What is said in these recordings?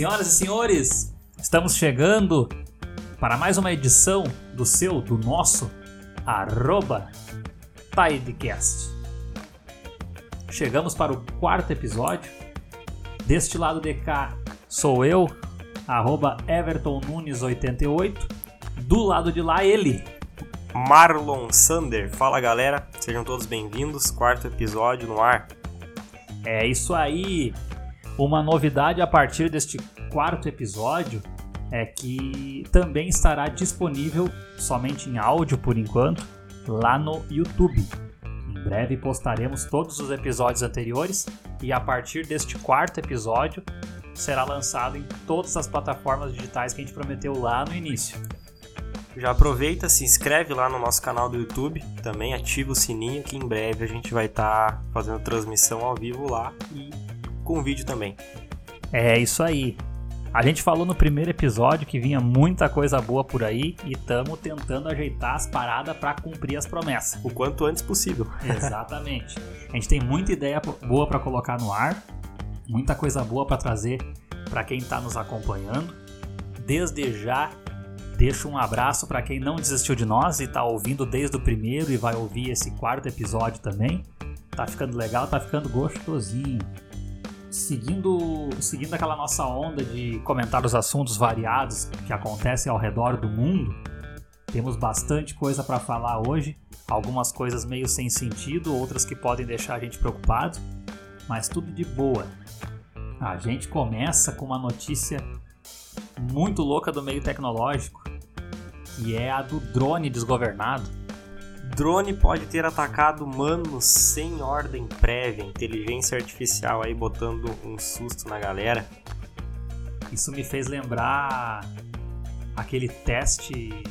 Senhoras e senhores, estamos chegando para mais uma edição do seu, do nosso, arroba Tidecast. Chegamos para o quarto episódio. Deste lado de cá sou eu, arroba Everton Nunes88. Do lado de lá ele, Marlon Sander. Fala galera, sejam todos bem-vindos. Quarto episódio no ar. É isso aí. Uma novidade a partir deste quarto episódio é que também estará disponível somente em áudio por enquanto lá no YouTube. Em breve postaremos todos os episódios anteriores e a partir deste quarto episódio será lançado em todas as plataformas digitais que a gente prometeu lá no início. Já aproveita, se inscreve lá no nosso canal do YouTube, também ativa o sininho que em breve a gente vai estar tá fazendo transmissão ao vivo lá e com vídeo também. É isso aí. A gente falou no primeiro episódio que vinha muita coisa boa por aí e estamos tentando ajeitar as paradas para cumprir as promessas. O quanto antes possível. Exatamente. A gente tem muita ideia boa para colocar no ar, muita coisa boa para trazer para quem está nos acompanhando. Desde já Deixo um abraço para quem não desistiu de nós e está ouvindo desde o primeiro e vai ouvir esse quarto episódio também. Tá ficando legal, tá ficando gostosinho. Seguindo, seguindo aquela nossa onda de comentar os assuntos variados que acontecem ao redor do mundo, temos bastante coisa para falar hoje. Algumas coisas meio sem sentido, outras que podem deixar a gente preocupado, mas tudo de boa. A gente começa com uma notícia muito louca do meio tecnológico que é a do drone desgovernado. Drone pode ter atacado humanos sem ordem prévia, inteligência artificial aí botando um susto na galera. Isso me fez lembrar aquele teste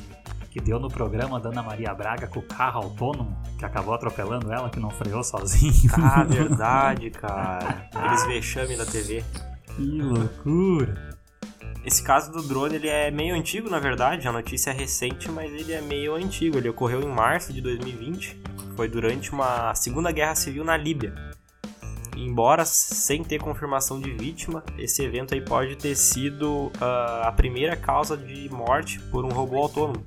que deu no programa da Ana Maria Braga com o carro autônomo, que acabou atropelando ela, que não freou sozinho. Ah, verdade, cara. Aqueles vexame da TV. Que loucura. Esse caso do drone ele é meio antigo, na verdade, a notícia é recente, mas ele é meio antigo. Ele ocorreu em março de 2020, foi durante uma Segunda Guerra Civil na Líbia. Embora sem ter confirmação de vítima, esse evento aí pode ter sido uh, a primeira causa de morte por um robô autônomo.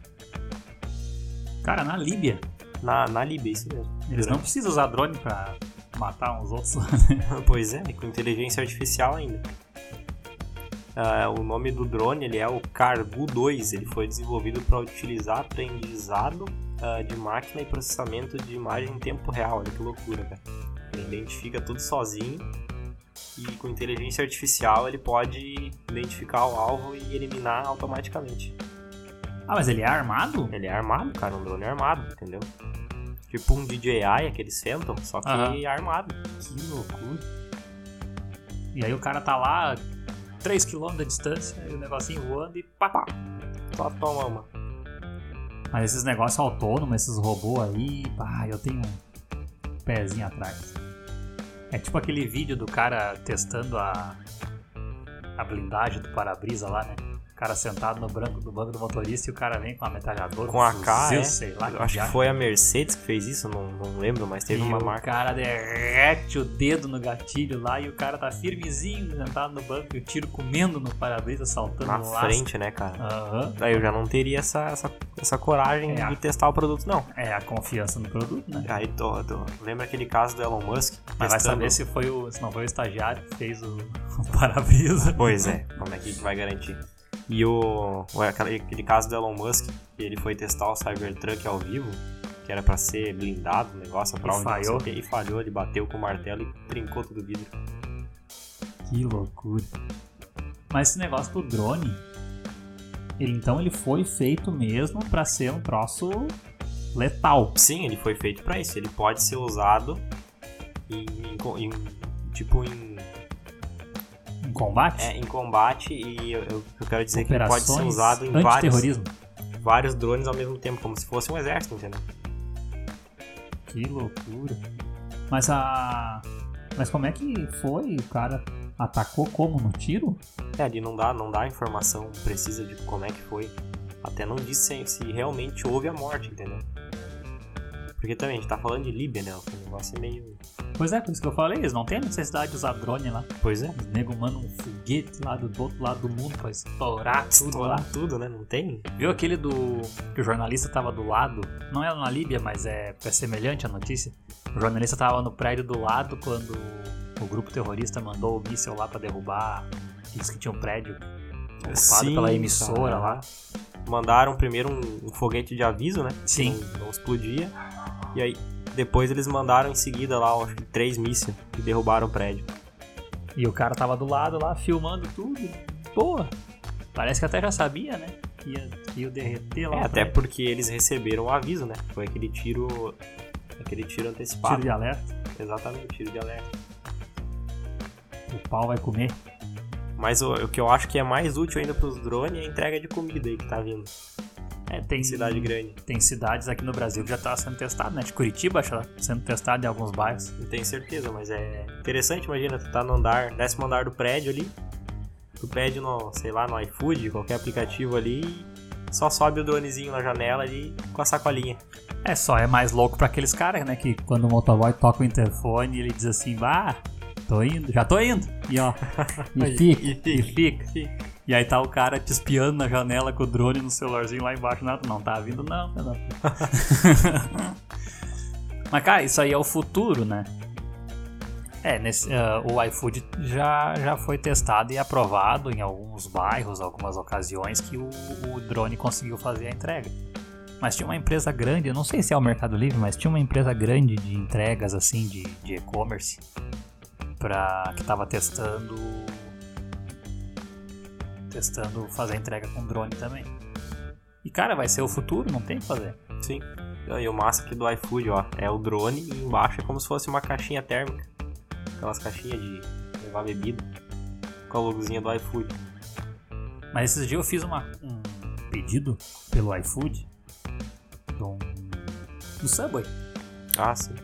Cara, na Líbia? Na, na Líbia, isso mesmo. Eles durante... não precisam usar drone pra matar uns outros. pois é, com inteligência artificial ainda. Uh, o nome do drone ele é o Cargo 2. Ele foi desenvolvido para utilizar aprendizado uh, de máquina e processamento de imagem em tempo real. Olha que loucura, cara. Ele identifica tudo sozinho e com inteligência artificial ele pode identificar o alvo e eliminar automaticamente. Ah, mas ele é armado? Ele é armado, cara. Um drone armado, entendeu? Tipo um DJI, aqueles Phantom, só que uhum. armado. Que loucura. E aí o cara tá lá 3km da distância e o negocinho voando e pá, pá. Só toma uma. Mas esses negócios autônomos, esses robôs aí, pá, eu tenho um pezinho atrás. É tipo aquele vídeo do cara testando a, a blindagem do para-brisa lá, né? Cara sentado no branco do banco do motorista e o cara vem com a metralhadora. Com a K, é? sei lá. Eu acho que foi a Mercedes que fez isso, não, não lembro, mas teve e uma marca. O cara derrete o dedo no gatilho lá e o cara tá firmezinho sentado no banco e o tiro comendo no para-brisa, saltando Na frente, né, cara? Uhum. Aí eu já não teria essa, essa, essa coragem é de a... testar o produto, não. É a confiança no produto, né? Aí tô, tô... lembra aquele caso do Elon Musk? Mas vai saber se foi o. se não foi o estagiário que fez o, o para-brisa. Pois é, como é que vai garantir? E o, aquele caso do Elon Musk, que ele foi testar o Cybertruck ao vivo, que era para ser blindado o negócio, pra e falhou. e falhou, ele bateu com o martelo e trincou todo o vidro. Que loucura. Mas esse negócio do drone, ele, então ele foi feito mesmo para ser um troço letal. Sim, ele foi feito para isso. Ele pode ser usado em, em, em tipo em em combate? É, em combate e eu, eu quero dizer que pode ser usado em vários, vários drones ao mesmo tempo, como se fosse um exército, entendeu? Que loucura. Mas a. Mas como é que foi? O cara atacou como? No tiro? É, ali não dá, não dá informação precisa de como é que foi. Até não disse se realmente houve a morte, entendeu? Porque também a gente tá falando de Líbia, né? O negócio é meio. Pois é, por isso que eu falei, eles não têm necessidade de usar drone lá. Pois é. Os nego mandam um foguete lá do, do outro lado do mundo pra estourar tudo Estourar lá. tudo, né? Não tem? Viu aquele do. que o jornalista tava do lado? Não era na Líbia, mas é, é semelhante a notícia. O jornalista tava no prédio do lado quando o grupo terrorista mandou o míssil lá pra derrubar. Disse que tinha um prédio ocupado Sim, pela emissora lá. Mandaram primeiro um, um foguete de aviso, né? que Sim. Não, não explodia. E aí, depois eles mandaram em seguida lá, acho que três mísseis que derrubaram o prédio. E o cara tava do lado lá, filmando tudo. Pô, parece que até já sabia, né? Que ia, que ia derreter lá. É, até prédio. porque eles receberam o aviso, né? Foi aquele tiro. Aquele tiro antecipado. Tiro de alerta. Exatamente, tiro de alerta. O pau vai comer. Mas o, o que eu acho que é mais útil ainda pros drones é a entrega de comida aí que tá vindo. É, tem Em cidade grande. Tem cidades aqui no Brasil que já tá sendo testado, né? De Curitiba, acho, tá sendo testado em alguns bairros. Não tenho certeza, mas é interessante, imagina, tu tá no andar, décimo andar do prédio ali, tu pede no, sei lá, no iFood, qualquer aplicativo ali, só sobe o dronezinho na janela ali com a sacolinha. É só, é mais louco pra aqueles caras, né? Que quando o motoboy toca o interfone, ele diz assim, bah, tô indo, já tô indo. E ó, e fica, e e fica. fica. E aí tá o cara te espiando na janela com o drone no celularzinho lá embaixo. Não, não tá vindo não, não. Mas cara, isso aí é o futuro, né? É, nesse, ah, o iFood já, já foi testado e aprovado em alguns bairros, algumas ocasiões que o, o drone conseguiu fazer a entrega. Mas tinha uma empresa grande, eu não sei se é o Mercado Livre, mas tinha uma empresa grande de entregas assim de de e-commerce para que tava testando testando fazer entrega com drone também. E cara, vai ser o futuro, não tem o que fazer. Sim. E o massa aqui do iFood, ó, é o drone e embaixo é como se fosse uma caixinha térmica. Aquelas caixinhas de levar bebida. Com a logozinha do iFood. Mas esses dias eu fiz uma- um pedido pelo iFood do, do Subway. Ah, sim.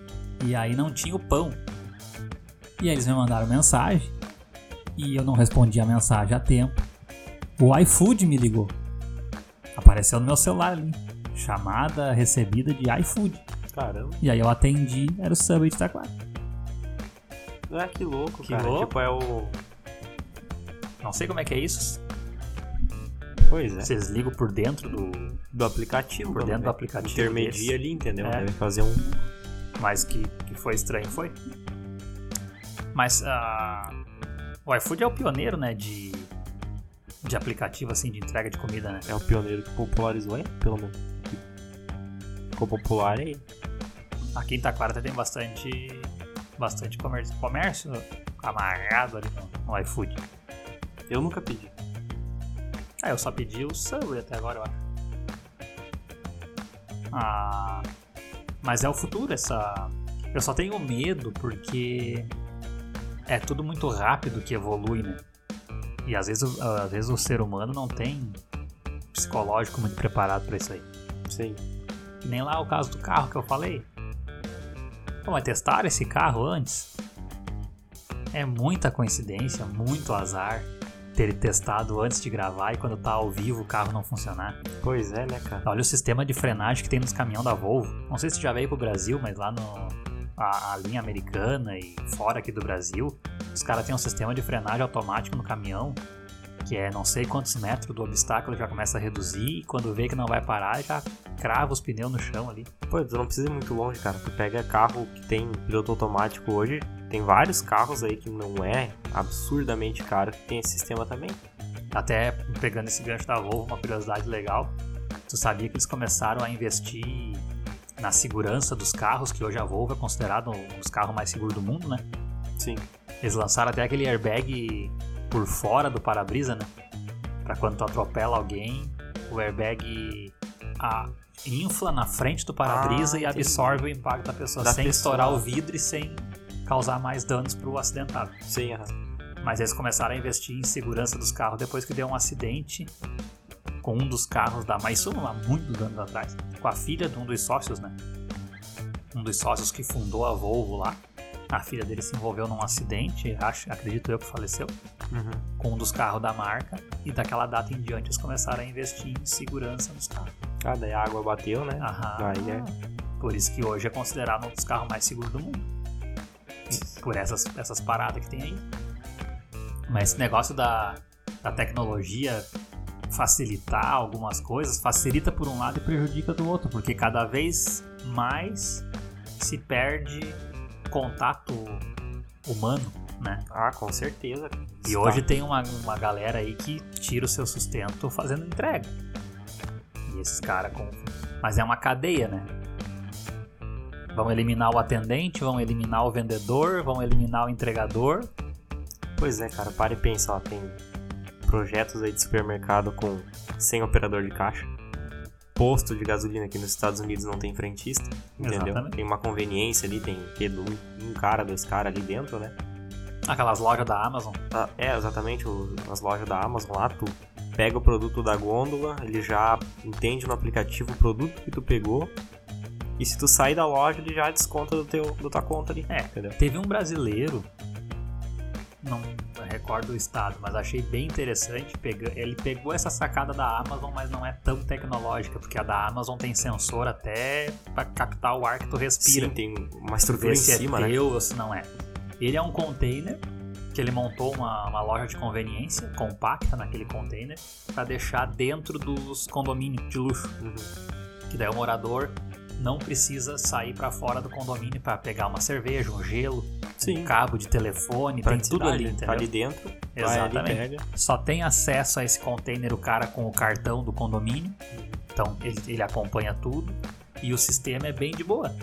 E aí não tinha o pão. E aí eles me mandaram mensagem. E eu não respondi a mensagem a tempo. O iFood me ligou. Apareceu no meu celular ali. Chamada recebida de iFood. Caramba. E aí eu atendi, era o Subway de Taquara. Ah, que louco, Que cara. louco. Tipo, é o. Não sei como é que é isso. Pois é. Vocês ligam por dentro do. Do aplicativo. Por dentro do aplicativo Intermedia desse. ali, entendeu? É. Deve fazer um. Mas que, que foi estranho, foi. Mas ah, o iFood é o pioneiro, né? De, de aplicativo assim de entrega de comida, né? É o pioneiro que popularizou, é? Pelo menos. Ficou popular aí. Aqui em Taquara tem bastante, bastante comércio, comércio amarrado ali no, no iFood. Eu nunca pedi. Ah, eu só pedi o Subway até agora, eu acho. Ah, mas é o futuro essa. Eu só tenho medo porque é tudo muito rápido que evolui, né? E às vezes, o- às vezes o ser humano não tem psicológico muito preparado pra isso aí. Sim. Que nem lá o caso do carro que eu falei. Pô, mas testaram esse carro antes? É muita coincidência, muito azar ter testado antes de gravar e quando tá ao vivo o carro não funcionar. Pois é, né, cara? Olha o sistema de frenagem que tem nos caminhões da Volvo. Não sei se já veio pro Brasil, mas lá no a, a linha americana e fora aqui do Brasil, os caras têm um sistema de frenagem automático no caminhão que é não sei quantos metros do obstáculo já começa a reduzir e quando vê que não vai parar já crava os pneus no chão ali. Pô, tu não precisa ir muito longe, cara. Tu pega carro que tem piloto automático hoje, tem vários carros aí que não é absurdamente caro que tem esse sistema também. Até pegando esse gancho da Volvo, uma curiosidade legal. Tu sabia que eles começaram a investir na segurança dos carros, que hoje a Volvo é considerado um dos carros mais seguros do mundo, né? Sim. Eles lançaram até aquele airbag por fora do para-brisa, né? Pra quando tu atropela alguém, o airbag a, infla na frente do para-brisa Ah, e entendi. absorve o impacto da pessoa, Da sem pessoa. estourar o vidro e sem causar mais danos pro acidentado. Sim, aham. Mas eles começaram a investir em segurança dos carros depois que deu um acidente com um dos carros da isso há muitos anos atrás, com a filha de um dos sócios, né? Um dos sócios que fundou a Volvo lá. A filha dele se envolveu num acidente, acho, acredito eu que faleceu, Uhum. com um dos carros da marca. E daquela data em diante eles começaram a investir em segurança nos carros. Ah, daí a água bateu, né? Aham. Aí é. Por isso que hoje é considerado um dos carros mais seguros do mundo. E por essas, essas paradas que tem aí. Mas esse negócio da, da tecnologia facilitar algumas coisas, facilita por um lado e prejudica do outro, porque cada vez mais se perde contato humano, né? Ah, com certeza. E hoje tem uma, uma galera aí que tira o seu sustento fazendo entrega. E esses caras com. Mas é uma cadeia, né? Vão eliminar o atendente, vão eliminar o vendedor, vão eliminar o entregador. Pois é, cara, para e pensa, ó, tem projetos aí de supermercado com sem operador de caixa. Posto de gasolina aqui nos Estados Unidos não tem frentista, entendeu? Exatamente. Tem uma conveniência ali, tem que um, um cara, dois caras ali dentro, né? Aquelas lojas da Amazon. Ah, é, exatamente, o, as lojas da Amazon lá, tu pega o produto da gôndola, ele já entende no aplicativo o produto que tu pegou, e se tu sair da loja, ele já desconta do teu, da tua conta ali. É, entendeu? Teve um brasileiro, não recordo o estado, mas achei bem interessante. Ele pegou essa sacada da Amazon, mas não é tão tecnológica, porque a da Amazon tem sensor até para captar o ar que tu respira. Sim, tem uma estrutura ver em se cima, é né? teu se não é. Ele é um container que ele montou uma, uma loja de conveniência compacta naquele container para deixar dentro dos condomínios de luxo. Uhum. Que daí o morador não precisa sair para fora do condomínio para pegar uma cerveja, um gelo, Sim. um cabo de telefone, tem tudo ali, tá entendeu? ali dentro. Exatamente. ali. Só tem acesso a esse container o cara com o cartão do condomínio. Então ele, ele acompanha tudo e o sistema é bem de boa.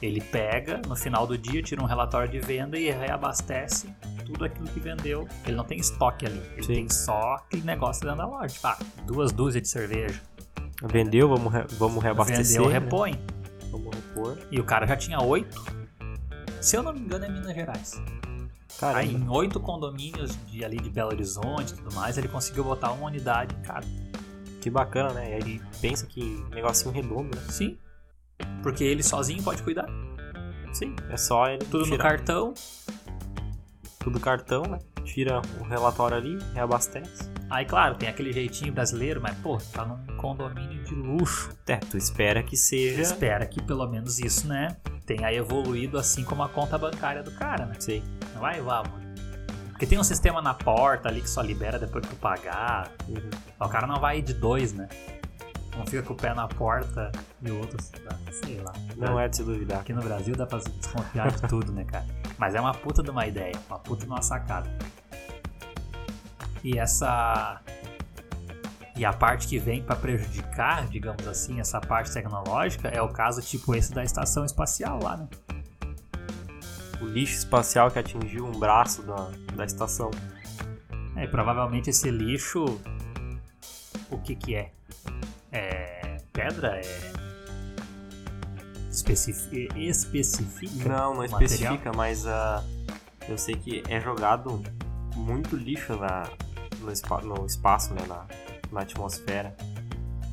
Ele pega no final do dia, tira um relatório de venda e reabastece tudo aquilo que vendeu. Ele não tem estoque ali, ele Sim. tem só aquele negócio dentro da loja. Tipo, ah, duas dúzias de cerveja. Vendeu, vamos, re- vamos reabastecer. Vendeu, né? repõe. Vamos repor. E o cara já tinha oito. Se eu não me engano, é Minas Gerais. Caramba. Aí em oito condomínios de, ali de Belo Horizonte e tudo mais, ele conseguiu botar uma unidade em cada. Que bacana, né? E aí pensa que negocinho redondo, né? Sim. Porque ele sozinho pode cuidar. Sim, é só ele Tudo no tirar cartão. tudo cartão, né? Tira o relatório ali, reabastece. Aí, claro, tem aquele jeitinho brasileiro, mas, pô, tá num condomínio de luxo. É, tu espera que seja. Espera que pelo menos isso, né, tenha evoluído assim como a conta bancária do cara, né? Sim. Não vai, vamos. Porque tem um sistema na porta ali que só libera depois que tu pagar. Uhum. O cara não vai de dois, né? Um fica com o pé na porta e o outro, sei lá. Não é de se duvidar. Aqui no Brasil dá pra desconfiar de tudo, né, cara? Mas é uma puta de uma ideia, uma puta de uma sacada. E essa. E a parte que vem pra prejudicar, digamos assim, essa parte tecnológica é o caso tipo esse da estação espacial lá, né? O lixo espacial que atingiu um braço da, da estação. É, provavelmente esse lixo. O que que é? É. Pedra? É. Especifi... Especifica? Não, não o material? especifica, mas ah, eu sei que é jogado muito lixo na, no, espa- no espaço, né? Na, na atmosfera.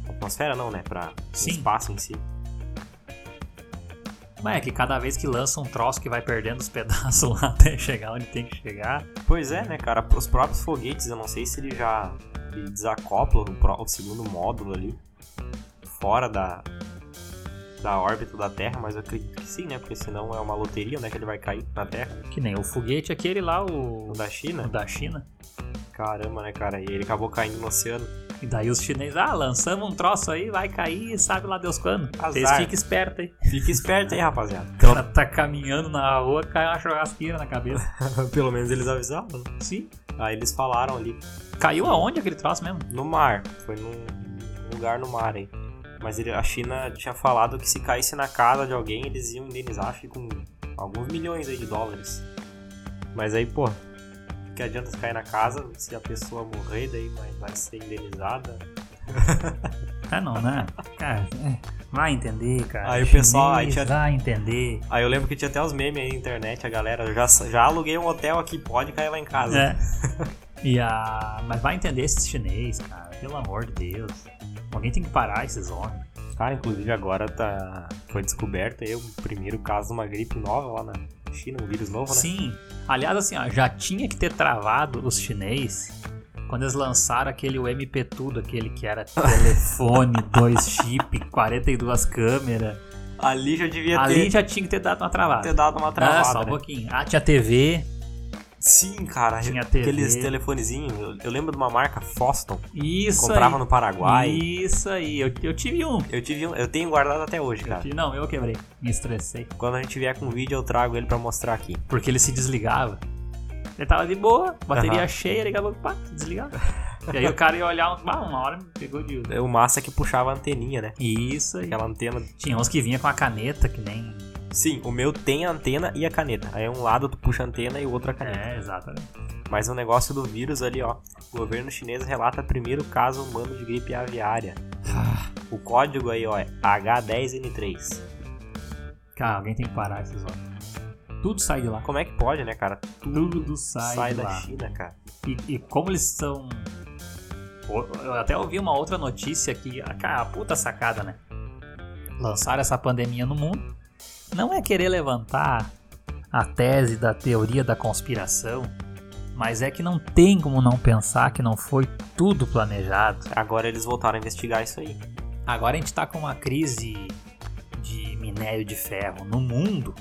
Atmosfera não, né? Pra Sim. espaço em si. Mas é que cada vez que lança um troço que vai perdendo os pedaços lá até chegar onde tem que chegar. Pois é, né, cara? Os próprios foguetes, eu não sei se ele já desacopla o, o segundo módulo ali, fora da, da órbita da Terra, mas eu acredito que sim, né? Porque senão é uma loteria, né? Que ele vai cair na Terra. Que nem o foguete aquele lá, o, O da China. o da China. Caramba, né, cara? E ele acabou caindo no oceano. E daí os chineses, ah, lançamos um troço aí, vai cair, sabe lá Deus quando. Azar. Vocês fiquem espertos aí. Fica esperto aí, rapaziada. O cara tá caminhando na rua, cai uma churrasqueira na cabeça. Pelo menos eles avisaram. né? Sim. Aí eles falaram ali Caiu aonde aquele troço mesmo? no mar. Foi num lugar no mar aí. Mas ele- a China tinha falado que se caísse na casa de alguém, eles iam indenizar, acho que com alguns milhões aí de dólares. Mas aí, pô, que adianta se cair na casa se a pessoa morrer, daí vai, vai ser indenizada. Ah, não, né? Cara, é, vai entender, cara. Aí o pessoal- aí tinha- Vai entender. Aí eu lembro que tinha até os memes aí na internet, a galera, eu já, já aluguei um hotel aqui, pode cair lá em casa. É. E a... Mas vai entender esses chinês, cara. Pelo amor de Deus. Alguém tem que parar esses homens. Cara, inclusive agora tá, foi descoberto aí o primeiro caso de uma gripe nova lá na China, um vírus novo, né? Sim. Aliás, assim, ó, já tinha que ter travado os chinês quando eles lançaram aquele o MP tudo, aquele que era telefone, dois chip, 42 câmeras. Ali já devia Ali ter, já tinha que ter dado uma travada. ter dado uma Ah, travada. só um né? pouquinho. Ah, tinha TV. Sim, cara. Tinha TV. Aqueles telefonezinhos. Eu, eu lembro de uma marca Foston. Isso comprava aí. no Paraguai. Isso aí. Eu, eu tive um. Eu tive um, eu tenho guardado até hoje, Eu cara. tive- não, eu quebrei. Me estressei. Quando a gente vier com vídeo, eu trago ele pra mostrar aqui. Porque ele se desligava. Ele tava de boa, bateria Aham. cheia, daqui a pouco, pá, desligava. e aí o cara ia olhar, ah, uma hora me pegou de uso. O massa é que puxava a anteninha, né? Isso aí. Aquela antena. Tinha uns que vinha com a caneta, que nem. Sim, o meu tem a antena e a caneta. Aí um lado tu puxa a antena e o outro a caneta. É, exatamente. Mas o negócio do vírus ali, ó. O governo chinês relata primeiro caso humano de gripe aviária. O código aí, ó, é H10N3. Cara, alguém tem que parar esses olhos. Tudo sai de lá. Como é que pode, né, cara? Tudo sai, Sai de da lá. China, cara. E, e como eles são. Eu até ouvi uma outra notícia que. ah, Cara, a puta sacada, né? Lançaram essa pandemia no mundo. Não é querer levantar a tese da teoria da conspiração, mas é que não tem como não pensar que não foi tudo planejado. Agora eles voltaram a investigar isso aí. Agora a gente tá com uma crise de minério de ferro no mundo.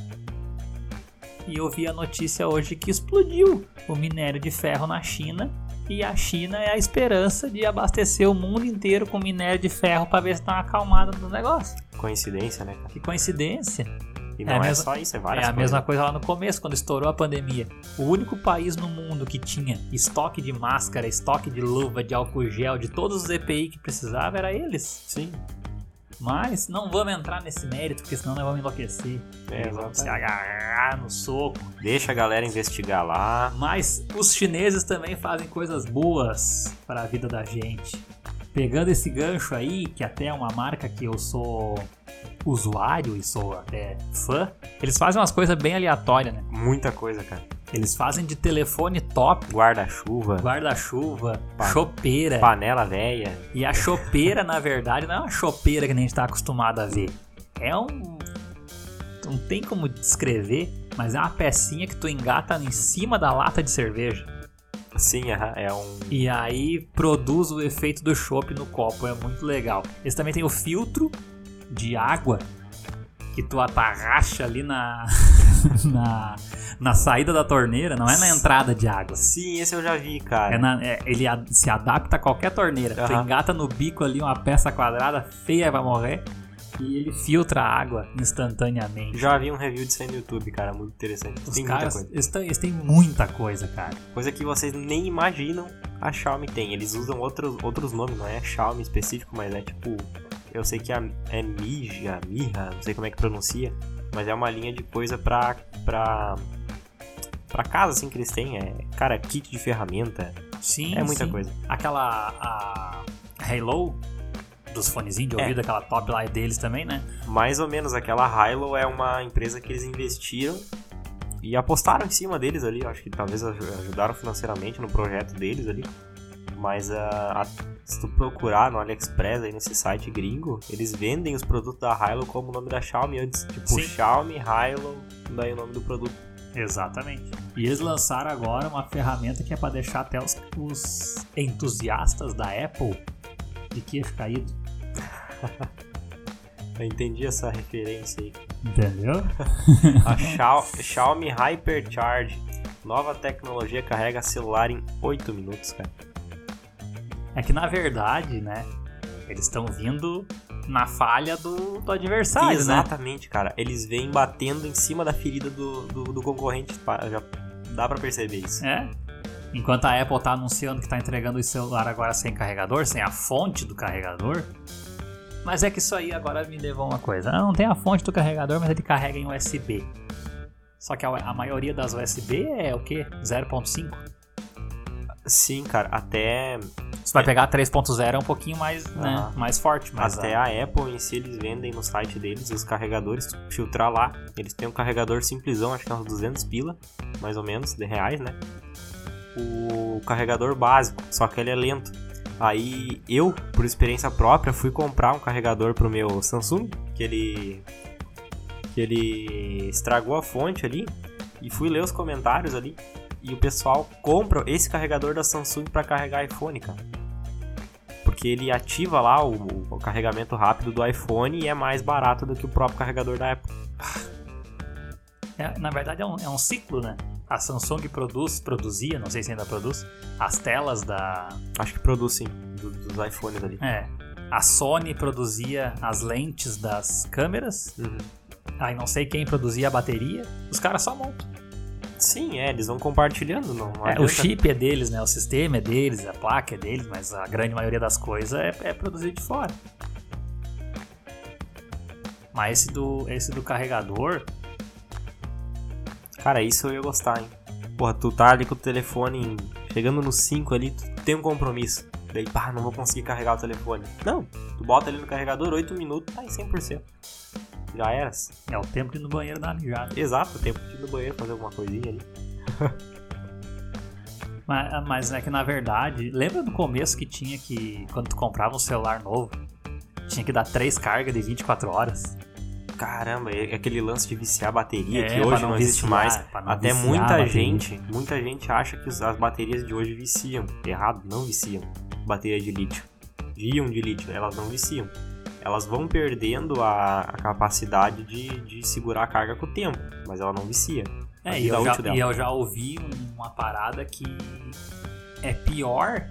E eu vi a notícia hoje que explodiu o minério de ferro na China. E a China é a esperança de abastecer o mundo inteiro com minério de ferro para ver se dá uma acalmada no negócio. Coincidência, né, cara? Que coincidência. E É não a é, mesma- só isso, é É várias a coisas. mesma coisa lá no começo, quando estourou a pandemia. O único país no mundo que tinha estoque de máscara, estoque de luva, de álcool gel, de todos os EPI que precisava, era eles. Sim, Mas não vamos entrar nesse mérito, porque senão nós vamos enlouquecer. É, vamos se agarrar no soco. deixa a galera investigar lá. Mas os chineses também fazem coisas boas para a vida da gente. Pegando esse gancho aí, que até é uma marca que eu sou usuário e sou até fã, eles fazem umas coisas bem aleatórias, né? Muita coisa, cara. Eles fazem de telefone top, Guarda-chuva, guarda-chuva, Pa- chopeira. panela velha. E a chopeira, na verdade, não é uma chopeira que nem a gente tá acostumado a ver. É um. Não tem como descrever, mas é uma pecinha que tu engata em cima da lata de cerveja. Sim, aham, é um. E aí produz o efeito do chopp no copo. É muito legal. Eles também tem o filtro de água que tu atarracha ali na, na, na saída da torneira, não é na entrada de água. Sim, esse eu já vi, cara. É na- é- ele a- se adapta a qualquer torneira. Tu Aham. engata no bico ali uma peça quadrada feia vai morrer e ele filtra a água instantaneamente. Já vi um review disso aí no YouTube, cara. Muito interessante. Os tem caras, muita coisa. eles, têm- eles têm muita coisa, cara. Coisa que vocês nem imaginam a Xiaomi tem. Eles usam outros, outros nomes, não é Xiaomi específico, mas é tipo. Eu sei que é, é Mija, Mirra, não sei como é que pronuncia, mas é uma linha de coisa pra. pra. pra casa, assim, que eles têm. É, cara, kit de ferramenta. Sim, É muita sim. coisa. Aquela a Halo dos fonezinhos de É. ouvido, aquela top lá é deles também, né? Mais ou menos, aquela Hilo é uma empresa que eles investiram e apostaram em cima deles ali. Acho que talvez aju- ajudaram financeiramente no projeto deles ali. Mas ah, a- se tu procurar no AliExpress aí nesse site gringo, eles vendem os produtos da Hilo como o nome da Xiaomi antes. Tipo, Sim. Xiaomi, Hilo, daí o nome do produto. Exatamente. E eles lançaram agora uma ferramenta que é pra deixar até os, os entusiastas da Apple de queixo caído. Eu entendi essa referência aí. Entendeu? A Xiao- Xiaomi Hypercharge. Nova tecnologia carrega celular em 8 minutos, cara. É que na verdade, né? Eles estão vindo na falha do, do adversário, né? Exatamente, cara. Eles vêm batendo em cima da ferida do, do, do concorrente. Já dá pra perceber isso. É. Enquanto a Apple tá anunciando que tá entregando o celular agora sem carregador, sem a fonte do carregador. Mas é que isso aí agora me levou a uma coisa. Ah, não tem a fonte do carregador, mas ele carrega em USB. Só que a, a maioria das USB é o quê? 0.5? Sim, cara. Até, Você vai pegar a 3.0 é um pouquinho mais, né, mais forte, mas até a- a Apple em si, eles vendem no site deles os carregadores. Filtrar lá, eles têm um carregador simplesão, acho que é uns 200 pila, mais ou menos, de reais, né? O carregador básico, só que ele é lento. Aí eu, por experiência própria, fui comprar um carregador pro meu Samsung, que ele que ele estragou a fonte ali e fui ler os comentários ali e o pessoal compra esse carregador da Samsung para carregar iPhone, cara. Porque ele ativa lá o, o carregamento rápido do iPhone e é mais barato do que o próprio carregador da Apple. É, na verdade é um, é um ciclo, né? A Samsung produz, produzia, não sei se ainda produz, as telas da. Acho que produz sim, do- dos iPhones ali. É. A Sony produzia as lentes das câmeras. Uhum. Aí não sei quem produzia a bateria. Os caras só montam. Sim, é, eles vão compartilhando, não, não É, o chip é deles, né? O sistema é deles, a placa é deles, mas a grande maioria das coisas é, é produzido de fora. Mas esse do, esse do carregador, Cara, isso eu ia gostar, hein? Porra, tu tá ali com o telefone chegando no 5 ali, tu tem um compromisso. Daí, pá, não vou conseguir carregar o telefone. Não, tu bota ali no carregador, 8 minutos, tá em 100%. Já eras. é o tempo de ir no banheiro dar mijada. Exato, tempo de ir no banheiro fazer alguma coisinha ali. Mas, mas é que na verdade, lembra do começo que tinha que, quando tu comprava um celular novo, tinha que dar três cargas de 24 horas? Caramba, é aquele lance de viciar a bateria É, que hoje não não existe viciar, mais. não Até viciar muita gente, muita gente acha que as baterias de hoje viciam. Errado, não viciam. Bateria de lítio. Íon de lítio, elas não viciam. Elas vão perdendo a, a capacidade de, de segurar a carga com o tempo, mas ela não vicia. É, e eu, já, e eu já ouvi uma parada que é pior.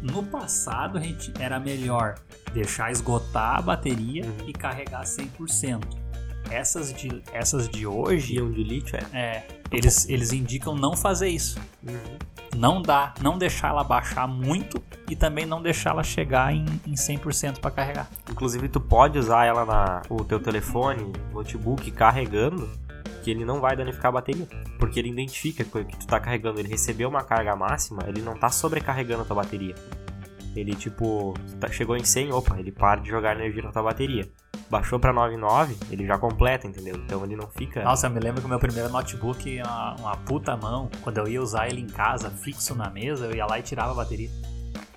No passado, a gente era melhor deixar esgotar a bateria Uhum. e carregar 100%. Essas de, essas de hoje, Íon de lítio é. é, eles, eles indicam não fazer isso. Uhum. Não dá, não deixar ela baixar muito e também não deixar ela chegar em, em 100% para carregar. Inclusive, tu pode usar ela na o teu telefone, notebook carregando, que ele não vai danificar a bateria, porque ele identifica que que tu tá carregando, ele recebeu uma carga máxima, ele não tá sobrecarregando a tua bateria. Ele tipo, tá- chegou em 100, opa, ele para de jogar energia na tua bateria. Baixou pra 99, ele já completa, entendeu? Então ele não fica Nossa, eu me lembro que o meu primeiro notebook, uma, uma puta mão, quando eu ia usar ele em casa, fixo na mesa, eu ia lá e tirava a bateria.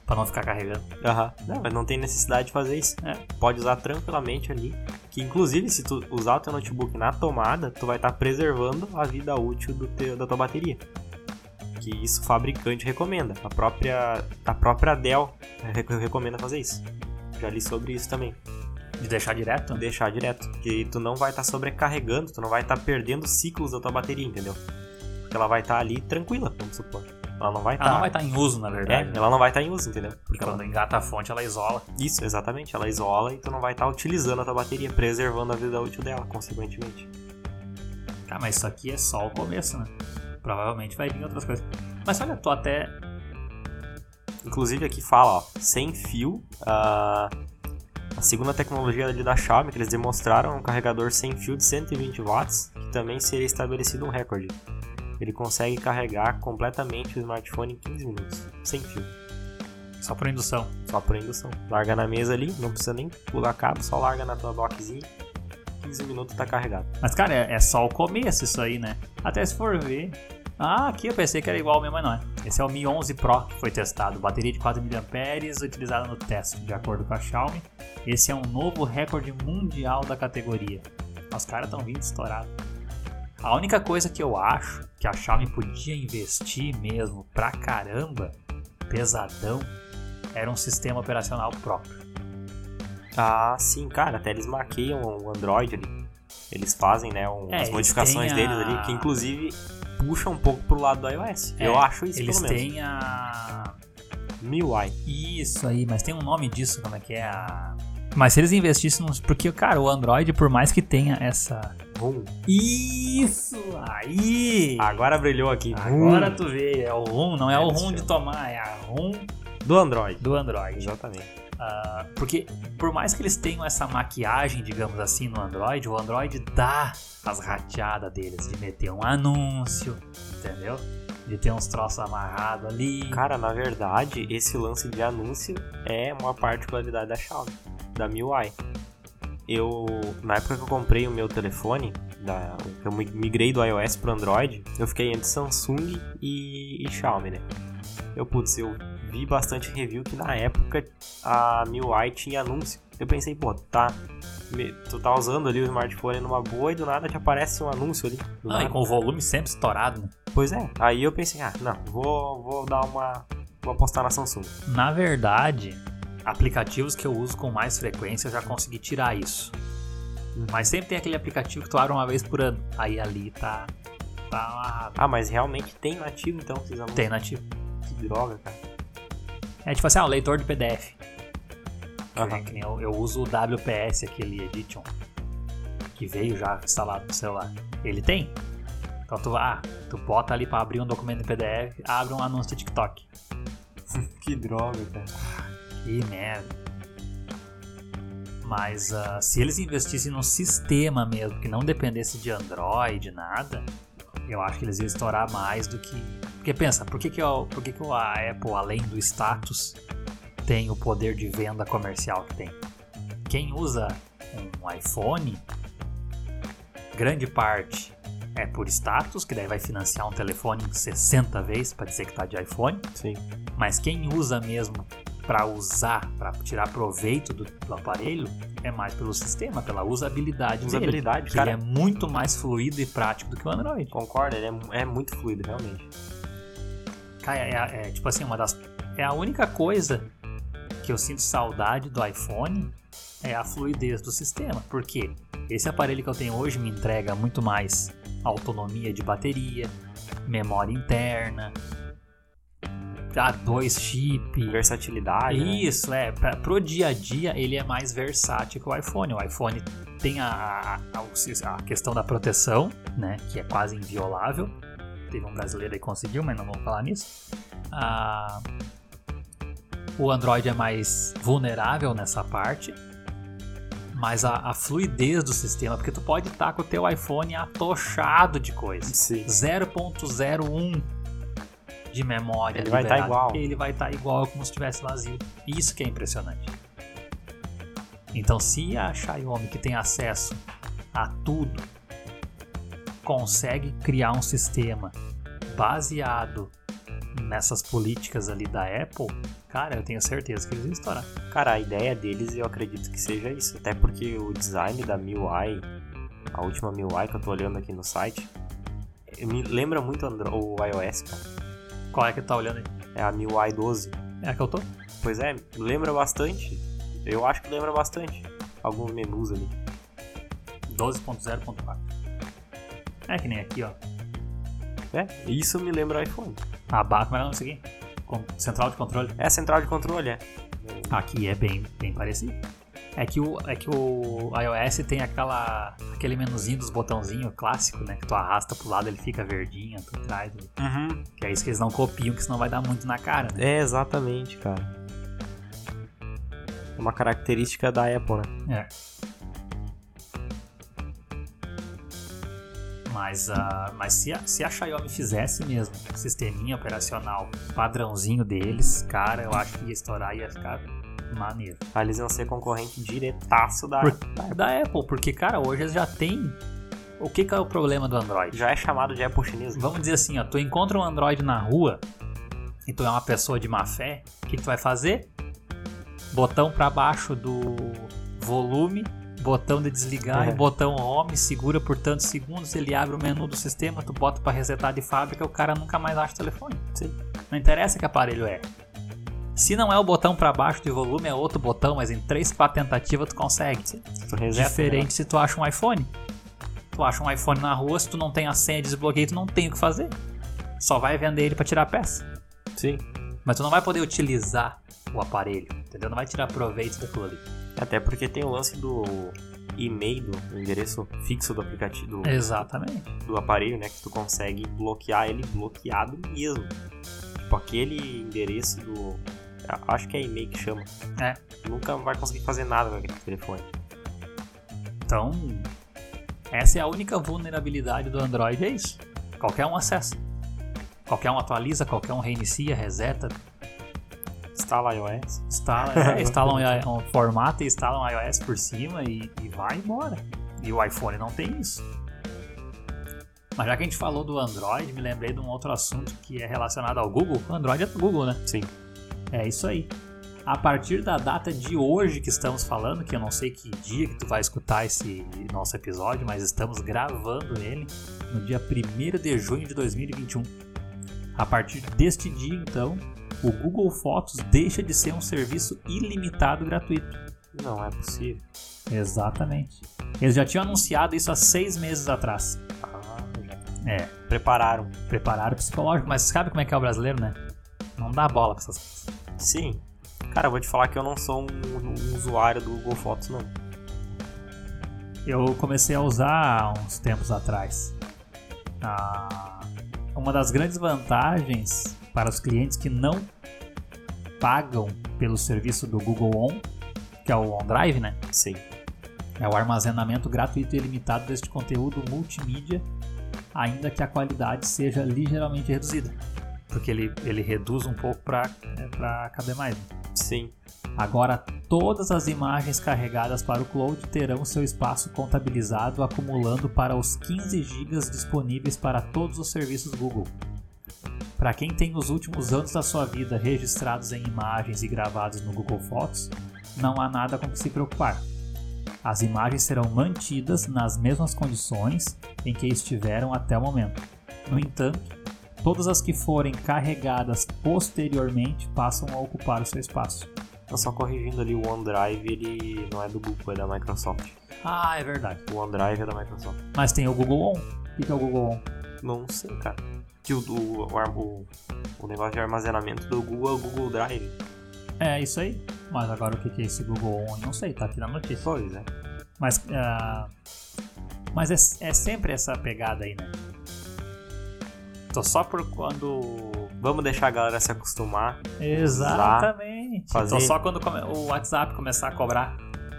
Pra não ficar carregando. Aham. Não, mas não tem necessidade de fazer isso. É. Pode usar tranquilamente ali. Que inclusive, se tu usar o teu notebook na tomada, tu vai estar preservando a vida útil do teu, da tua bateria. Que isso o fabricante recomenda. A própria, a própria Dell rec- recomenda fazer isso. Já li sobre isso também. De deixar direto? Deixar direto. Que tu não vai estar sobrecarregando, tu não vai estar perdendo ciclos da tua bateria, entendeu? Porque ela vai estar ali tranquila, vamos supor. Ela não vai estar. Ela não vai estar em uso, na É, verdade. ela não vai estar em uso, entendeu? Porque quando engata a fonte, ela isola. Isso, exatamente. Ela isola e tu não vai estar utilizando a tua bateria, preservando a vida útil dela, consequentemente. Cara, mas isso aqui é só o começo, né? Provavelmente vai vir outras coisas. Mas olha, tô até. Inclusive aqui fala, ó, sem fio. Ah, a segunda tecnologia da Xiaomi que eles demonstraram é um carregador sem fio de 120 watts, que também seria estabelecido um recorde. Ele consegue carregar completamente o smartphone em 15 minutos, sem fio, Só por indução. só por indução. Larga na mesa ali, não precisa nem pular cabo, só larga na tua dockzinha, 15 minutos tá carregado. Mas, cara, é, é só o começo isso aí, né? Até se for ver. Ah, aqui eu pensei que era igual meu, mas não é. Esse é o Mi 11 Pro que foi testado. Bateria de 4 mAh utilizada no teste, de acordo com a Xiaomi. Esse é um novo recorde mundial da categoria. Os caras estão vindo estourados. A única coisa que eu acho que a Xiaomi podia investir mesmo pra caramba, pesadão, era um sistema operacional próprio. Ah, sim, cara, até eles maqueiam o Android ali. Eles fazem, né, um, É, as modificações a- deles ali, que inclusive puxa um pouco pro lado do iOS. É, Eu acho isso, Eles pelo menos. têm a. MIUI. Isso aí, mas tem um nome disso, como é que é a. Mas se eles investissem nos. Porque, cara, o Android, por mais que tenha essa. Rum. Isso aí! Agora brilhou aqui. Agora Rum. tu vê, é o RUM, não é o Eles RUM de tomar, é a RUM Do Android. do Android. Exatamente. Ah, porque, por mais que eles tenham essa maquiagem, digamos assim, no Android, o Android dá as rateadas deles de meter um anúncio, entendeu? De ter uns troços amarrados ali. Cara, na verdade, esse lance de anúncio é uma particularidade da Xiaomi, da MIUI. Eu, na época que eu comprei o meu telefone, da, eu mi- migrei do iOS pro Android, eu fiquei entre Samsung e, e Xiaomi, né? Eu, putz, eu vi bastante review que na época a MIUI tinha anúncio. Eu pensei, pô, tá, tu tá usando ali o smartphone numa boa e do nada te aparece um anúncio ali. Ah, e nada. com o volume sempre estourado, né? Pois é, aí eu pensei, ah, não, vou, vou dar uma. Vou apostar na Samsung. Na verdade, aplicativos que eu uso com mais frequência eu já consegui tirar isso. Mas sempre tem aquele aplicativo que tu abre uma vez por ano. Aí ali tá. tá amarrado. Ah, mas realmente tem nativo então? Vocês. Tem nativo. Que droga, cara. É tipo assim, ah, um leitor de PDF. Aham. nem- que nem eu, eu uso o WPS, aquele Edition. Que veio já instalado no celular. Ele tem. Então tu, ah, tu bota ali pra abrir um documento em PDF, abre um anúncio de TikTok. Que droga, cara. Que merda. Mas ah, se eles investissem num sistema mesmo, que não dependesse de Android, nada, eu acho que eles iam estourar mais do que. Porque pensa, por que, que, eu- por que, que a Apple, além do status, tem o poder de venda comercial que tem? Quem usa um iPhone, grande parte é por status, que daí vai financiar um telefone 60 vezes para dizer que tá de iPhone. Sim. Mas quem usa mesmo para usar, para tirar proveito do, do aparelho, é mais pelo sistema, pela usabilidade, dele. Usabilidade, Que cara. ele é muito mais fluido e prático do que o Android. Concorda? Ele é, é muito fluido, realmente. Cara, é, é, tipo assim, uma das. É a única coisa que eu sinto saudade do iPhone é a fluidez do sistema. Porque esse aparelho que eu tenho hoje me entrega muito mais autonomia de bateria, memória interna, dá dois chip. Versatilidade. né? Isso, é. Pra, pro dia a dia ele é mais versátil que o iPhone. O iPhone tem a, a, a- a questão da proteção, né? Que é quase inviolável. Teve um brasileiro aí que conseguiu, mas não vamos falar nisso. Ah, o Android é mais vulnerável nessa parte. Mas a, a fluidez do sistema, porque tu pode estar com o teu iPhone atochado de coisa. Sim. 0.01 de memória. Ele vai tá liberada. igual. Ele vai estar igual como se estivesse vazio. Isso que é impressionante. Então, se a Xiaomi que tem acesso a tudo consegue criar um sistema baseado nessas políticas ali da Apple, cara, eu tenho certeza que eles iam estourar. Cara, a ideia deles eu acredito que seja isso. Até porque o design da MIUI, a última MIUI que eu tô olhando aqui no site, me lembra muito Andro o iOS, cara. Qual é que tu tá olhando aí? É a MIUI 12. É a que eu tô? Pois é, lembra bastante. Eu acho que lembra bastante. Alguns menus ali. 12.0.4. É que nem aqui, ó. É, isso me lembra o iPhone. A barra, como é o nome disso aqui? Central de controle. É a central de controle, é. Aqui é bem, bem parecido. É que, o, é que o iOS tem aquela, aquele menuzinho dos botãozinhos clássico, né? Que tu arrasta pro lado ele fica verdinho, tu traz. ali. Uhum. Que é isso que eles não copiam, que senão vai dar muito na cara, né? É, exatamente, cara. É uma característica da Apple, né? É. Mas, ah, mas se, a, se a Xiaomi fizesse mesmo o sisteminha operacional padrãozinho deles, cara, eu acho que ia estourar e ia ficar maneiro. Aí Eles iam ser concorrente diretaço da Por- Apple. Da Apple, porque, cara, hoje eles já tem. O que, que é o problema do Android? Já é chamado de Apple chinesa. Vamos dizer assim, ó, tu encontra um Android na rua e tu é uma pessoa de má fé, o que, que tu vai fazer? Botão pra baixo do volume, botão de desligar É. e botão home, segura por tantos segundos, ele abre o menu do sistema, tu bota pra resetar de fábrica, o cara nunca mais acha o telefone. Não interessa que aparelho é. Se não é o botão pra baixo de volume, é outro botão, mas em 3, 4 tentativas tu consegue. Tu reseta, Diferente se tu acha um iPhone. Tu acha um iPhone na rua, se tu não tem a senha de desbloqueio, tu não tem o que fazer. Só vai vender ele pra tirar a peça. né? Sim. Mas tu não vai poder utilizar o aparelho, entendeu? Não vai tirar proveito daquilo ali. Até porque tem o lance do e-mail, do endereço fixo do aplicativo, do, Exatamente. do aparelho, né? Que tu consegue bloquear ele bloqueado mesmo. Tipo, aquele endereço do. Acho que é e-mail que chama. É. Nunca vai conseguir fazer nada com aquele telefone. Então, essa é a única vulnerabilidade do Android, é isso. Qualquer um acessa. Qualquer um atualiza, qualquer um reinicia, reseta, Instala iOS. instala, é, instala um, um formato e instala um iOS por cima e, e vai embora. E o iPhone não tem isso. Mas já que a gente falou do Android, me lembrei de um outro assunto que é relacionado ao Google. O Android é do Google, né? Sim. É isso aí. A partir da data de hoje que estamos falando, que eu não sei que dia que tu vai escutar esse nosso episódio, mas estamos gravando ele no dia 1 de junho de 2021. A partir deste dia, então, o Google Fotos deixa de ser um serviço ilimitado gratuito. Não é possível. Exatamente. Eles já tinham anunciado isso há seis meses atrás. Ah, já. É, Prepararam. prepararam psicológico, mas sabe como é que é o brasileiro, né? Não dá bola pra essas coisas. Sim. Cara, eu vou te falar que eu não sou um, um usuário do Google Fotos, não. Eu comecei a usar há uns tempos atrás. Ah, uma das grandes vantagens para os clientes que não pagam pelo serviço do Google On, que é o OneDrive, né? Sim. É o armazenamento gratuito e ilimitado deste conteúdo multimídia, ainda que a qualidade seja ligeiramente reduzida. Porque ele, ele reduz um pouco para caber mais. né? Sim. Agora, todas as imagens carregadas para o cloud terão seu espaço contabilizado, acumulando para os 15 GB disponíveis para todos os serviços Google. Para quem tem os últimos anos da sua vida registrados em imagens e gravados no Google Fotos, não há nada com que se preocupar. As imagens serão mantidas nas mesmas condições em que estiveram até o momento. No entanto, todas as que forem carregadas posteriormente passam a ocupar o seu espaço. Eu só corrigindo ali, o OneDrive, ele não é do Google, é da Microsoft. Ah, é verdade. O OneDrive é da Microsoft. Mas tem o Google On. O que é o Google On? Não sei, cara. Que o, o, o, o, negócio de armazenamento do Google é o Google Drive. É isso aí. Mas agora o que é esse Google On? Não sei, tá aqui na notícia. Pois é. Mas, ah, mas é, é sempre essa pegada aí, né? Tô só por quando. Vamos deixar a galera se acostumar. Exatamente. fazer- Tô só quando come- o WhatsApp começar a cobrar.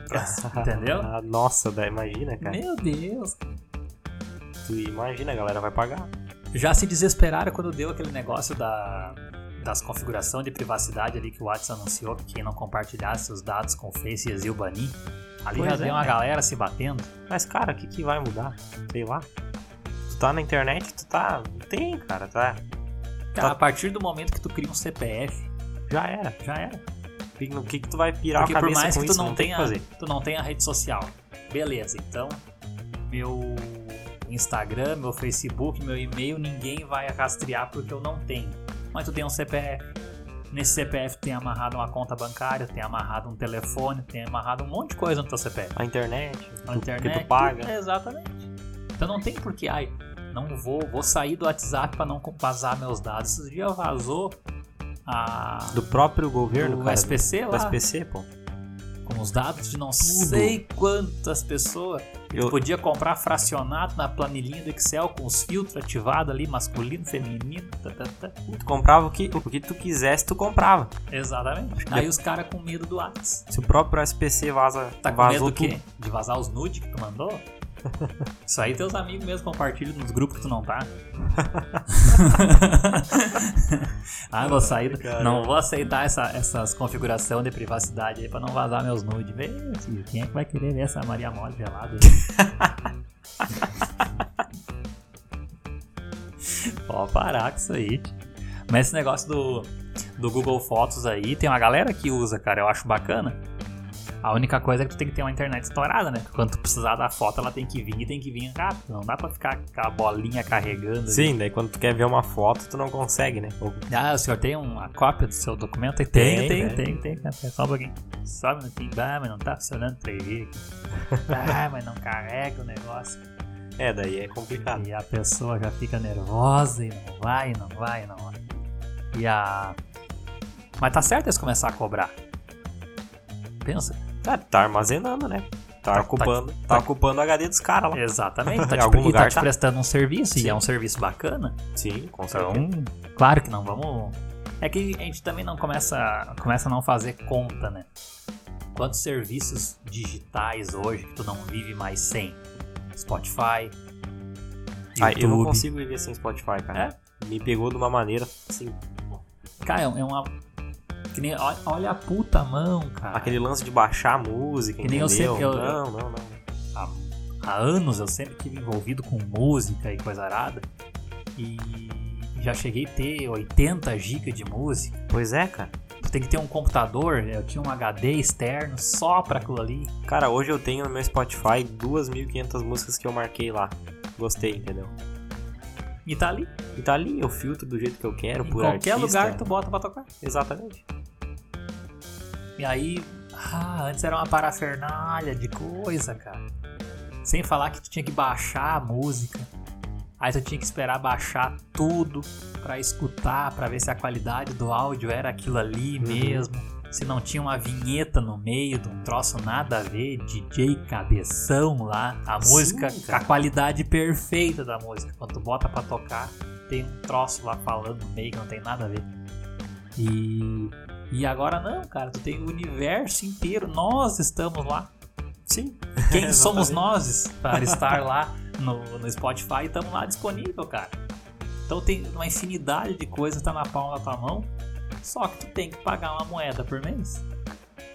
Entendeu? Nossa, daí imagina, cara. Meu Deus. Tu imagina, a galera vai pagar. Já se desesperaram quando deu aquele negócio da, das configurações de privacidade ali que o WhatsApp anunciou que quem não compartilhasse os dados com o Face ia banir. Ali Pois já é, deu uma galera se batendo. Mas, cara, o que, que vai mudar? Sei lá. Tu tá na internet, tu tá. Tem, cara, tá. Cara, Tá. a partir do momento que tu cria um CPF, Já era. já era. O que, que, tu vai pirar Porque a por cabeça mais com que tu isso? não, tenha, tu não tenha rede social. Beleza, então meu Instagram, meu Facebook, meu e-mail, ninguém vai rastrear porque eu não tenho. Mas tu tem um CPF. Nesse CPF tem amarrado uma conta bancária, tem amarrado um telefone, tem amarrado um monte de coisa no teu CPF. A internet, A tu- internet. que tu paga. Exatamente. Então não tem por que, ai, não vou, vou sair do WhatsApp para não vazar meus dados. Esses dias vazou a Do próprio governo, do cara. SPC do lá, SPC, pô. Os dados de não sei quantas pessoas. Eu- podia comprar fracionado na planilhinha do Excel com os filtros ativados ali, masculino, feminino. tá, tá, tá. Tu comprava o que, o que tu quisesse, tu comprava. Exatamente. Aí os caras com medo do WhatsApp. Se o próprio SPC vaza, Tá com medo do quê? tudo. De vazar os nudes que tu mandou? Isso aí teus amigos mesmo compartilham nos grupos que tu não tá. ah, vou sair. Caramba. Não vou aceitar essa, essas configurações de privacidade aí pra não vazar meus nudes. Vê, filho, quem é que vai querer ver essa Maria Mole gelada? Pode parar com isso aí. Mas esse negócio do, do Google Fotos aí, tem uma galera que usa, cara, eu acho bacana. A única coisa é que tu tem que ter uma internet estourada, né? Quando tu precisar da foto, ela tem que vir e tem que vir rápido. Não dá pra ficar com a bolinha carregando. ali. Sim, daí quando tu quer ver uma foto, tu não consegue, né? Ou- Ah, o senhor tem uma cópia do seu documento? Tem, Tem, tem, né? tem, tem. cara. Só um pouquinho. Só um minutinho. Ah, mas não tá funcionando 3G aqui. Ah, mas não carrega o negócio. É, daí é complicado. E a pessoa já fica nervosa e não vai, não vai, não vai. E a. Mas tá certo eles começar a cobrar. Pensa. Tá, tá armazenando, né? Tá, Tá- ocupando, tá, tá- ocupando o HD dos caras lá. Exatamente. Tá te, algum e tá lugar te tá. prestando um serviço e Sim. é um serviço bacana. Sim, com Então, certeza. claro que não vamos. É que a gente também não começa, começa a não fazer conta, né? Quantos serviços digitais hoje que tu não vive mais sem? Spotify, Ah, eu não consigo viver sem Spotify, cara. Me pegou de uma maneira, assim, Cara, é uma. Que nem, olha, olha a puta mão, cara. aquele lance de baixar a música, Que nem eu sempre- eu- Não, não, não. há, há anos eu sempre tive envolvido com música e coisa arada. E já cheguei a ter 80 GB de música. Pois é, cara. Tu tem que ter um computador, eu tinha um HD externo só pra aquilo ali. Cara, hoje eu tenho no meu Spotify 2.500 músicas que eu marquei lá. Gostei, entendeu? E tá ali. E tá ali, eu filtro do jeito que eu quero, Em por qualquer artista. lugar tu bota pra tocar. Exatamente. E aí, ah, antes era uma parafernália de coisa, cara. Sem falar que tu tinha que baixar a música. Aí tu tinha que esperar baixar tudo pra escutar, pra ver se a qualidade do áudio era aquilo ali Uhum. mesmo. Se não tinha uma vinheta no meio de um troço nada a ver, DJ cabeção lá, a Sim, música, cara. a qualidade perfeita da música. Quando tu bota pra tocar, tem um troço lá falando no meio que não tem nada a ver. E, e agora não, cara, tu tem o universo inteiro, nós estamos lá. Sim. Quem somos nós para estar lá no, no Spotify e estamos lá disponível, cara. Então tem uma infinidade de coisas que tá na palma da tua mão, só que tu tem que pagar uma moeda por mês.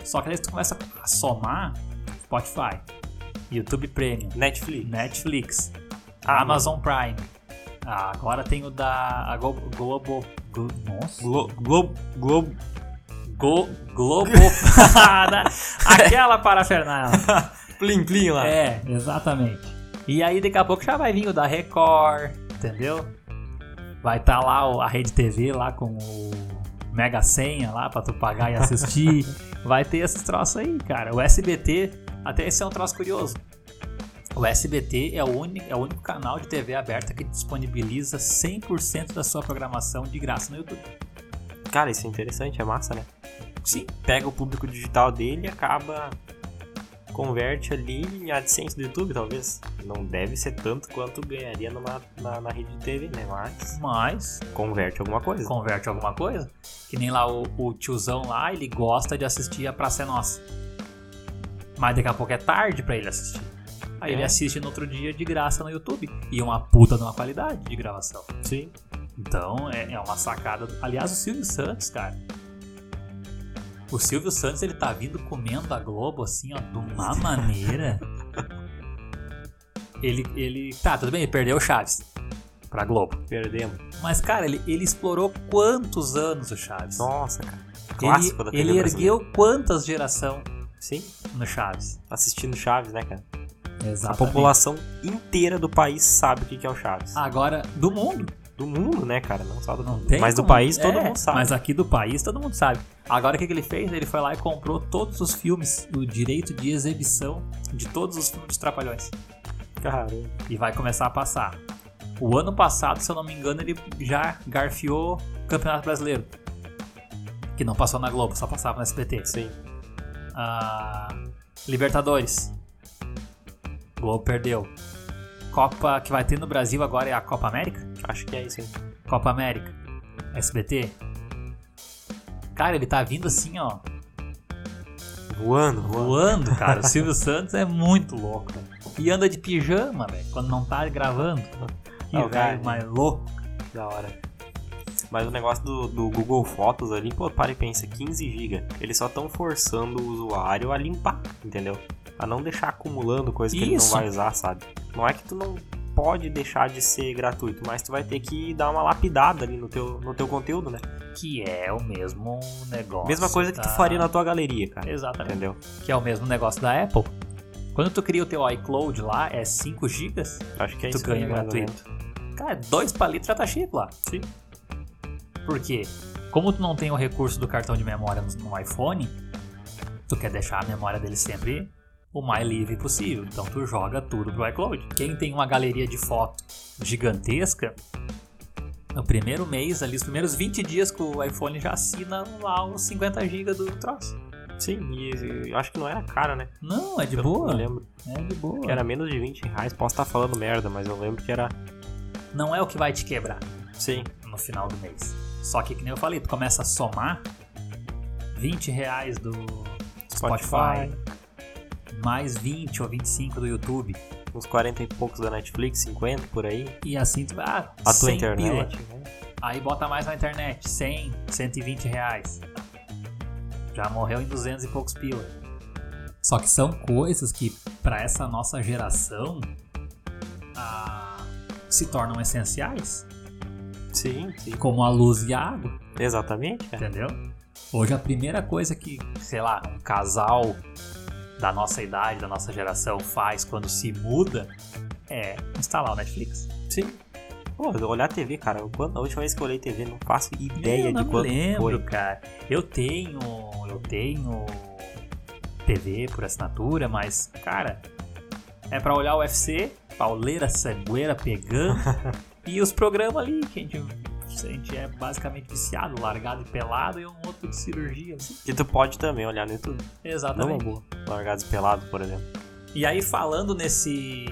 Só que aí tu começa a somar Spotify, YouTube Premium, Netflix. Netflix, Ah, Amazon Prime. Ah, agora tem o da a Glo- Globo. Glo, nossa. Glo Globo. Globo. Go, Globo. Aquela parafernália. Plim, plim lá. É, exatamente. E aí daqui a pouco já vai vir o da Record, entendeu? Vai estar lá o- a Rede TV lá com o Mega Senha lá pra tu pagar e assistir. vai ter esses troços aí, cara. O SBT, até esse é um troço curioso. O SBT é o, único, é o único canal de TV aberta que disponibiliza 100% da sua programação de graça no YouTube. Cara, isso é interessante, é massa, né? Sim. Pega o público digital dele e acaba. Converte ali em AdSense do YouTube, talvez. Não deve ser tanto quanto ganharia numa, na, na rede de TV, né? Mas Mas converte alguma coisa. converte alguma coisa. Que nem lá o, o tiozão lá, ele gosta de assistir a Praça é Nossa. Mas daqui a pouco é tarde pra ele assistir. Aí É. ele assiste no outro dia de graça no YouTube. E uma puta de uma qualidade de gravação. Sim. Então é, é uma sacada. Aliás, o Silvio Santos, cara. O Silvio Santos, ele tá vindo comendo a Globo assim, ó, de uma maneira. Ele, ele. Tá, tudo bem, ele perdeu o Chaves pra Globo. Perdemos. Mas, cara, ele, ele explorou quantos anos o Chaves? Nossa, cara. ele, Clássico da TV ele brasileira. ergueu quantas geração Sim. no Chaves? Assistindo Chaves, né, cara? A Exatamente. população inteira do país sabe o que que é o Chaves. Agora, do mundo. Do mundo, né, cara? Não só do Não mundo. tem Mas do país todo é, mundo sabe. Mas aqui do país todo mundo sabe. Agora o que, que ele fez? Ele foi lá e comprou todos os filmes, o direito de exibição de todos os filmes dos Trapalhões. Caramba. E vai começar a passar. O ano passado, se eu não me engano, ele já garfiou o Campeonato Brasileiro. Que não passou na Globo, só passava no SBT. Sim. Ah, Libertadores. Globo perdeu. Copa que vai ter no Brasil agora é a Copa América? Acho que é isso, hein? Copa América. SBT. Cara, ele tá vindo assim, ó. Voando, voando. Voando, cara. O Silvio Santos é muito louco. velho. E anda de pijama, velho. Quando não tá gravando. Que o cara, velho mais louco. Da hora. Mas o negócio do, do Google Fotos ali, pô, para e pensa, 15 GB. Eles só estão forçando o usuário a limpar, entendeu? A não deixar acumulando coisa que ele não Isso. vai usar, sabe? Não é que tu não pode deixar de ser gratuito, mas tu vai ter que dar uma lapidada ali no teu, no teu conteúdo, né? Que é o mesmo negócio. Mesma coisa que tu da- faria na tua galeria, cara. Exatamente. Entendeu? Que é o mesmo negócio da Apple. Quando tu cria o teu iCloud lá, é 5 GB, Acho que é tu isso. ganha mais ou gratuito. Cara, dois palitos já tá chique lá. Sim. Por quê? Como tu não tem o recurso do cartão de memória no iPhone, tu quer deixar a memória dele sempre o mais livre possível. Então tu joga tudo pro iCloud. Quem tem uma galeria de foto gigantesca, no primeiro mês, ali, os primeiros 20 dias que o iPhone já assina lá os 50 GB do troço. Sim, e eu acho que não era caro, né? Não, é de Eu boa. não lembro. É de boa. Que era menos de 20 reais. Posso estar falando merda, mas eu lembro que era. Não é o que vai te quebrar. Sim. no final do mês. Só que, que nem eu falei, tu começa a somar 20 reais do Spotify, mais 20 ou 25 do YouTube. Uns 40 e poucos da Netflix, 50 por aí. E assim tu vai. Ah, A tua 100 internet. pila. né? Aí bota mais na internet, 100, 120 reais. Já morreu em 200 e poucos pila. Só que são coisas que, para essa nossa geração, ah, se tornam essenciais, Sim, sim. como a luz e a água. Exatamente, cara. Entendeu? Hoje a primeira coisa que, sei lá, um casal da nossa idade, da nossa geração faz quando se muda é instalar o Netflix. Sim. Pô, olhar TV, cara. Quando, a última vez que eu olhei TV, não faço ideia eu não de quando lembro, foi. cara. Eu tenho, eu tenho TV por assinatura, mas, cara, é pra olhar o UFC, pauleira sangueira pegando e os programas ali que a gente, a gente é basicamente viciado, largado e pelado e um outro de cirurgia, assim. Que tu pode também olhar no YouTube. Exatamente. boa. Largados pelados, por exemplo. E aí falando nesse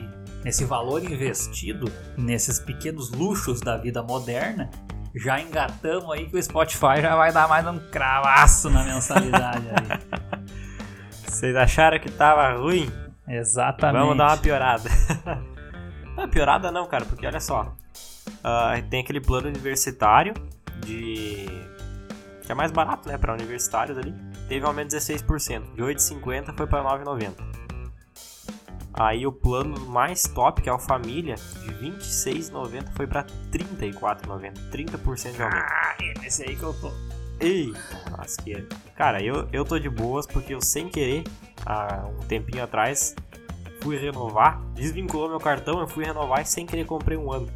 nesse valor investido nesses pequenos luxos da vida moderna, já engatamos aí que o Spotify já vai dar mais um cravaço na mensalidade aí. Vocês acharam que tava ruim? Exatamente. Vamos dar uma piorada. não, piorada não, cara, porque olha só. Ah, tem aquele plano universitário de. que é mais barato, né, para universitários ali. Teve um aumento de 16%. De 8,50 foi para 9,90. Aí o plano mais top, que é o Família, de 26,90 foi para 34,90. 30% de aumento. Ah, esse aí que eu tô. Eita, lasqueira. Cara, eu, eu tô de boas porque eu sem querer, há um tempinho atrás, fui renovar, desvinculou meu cartão, eu fui renovar e sem querer comprei um ano.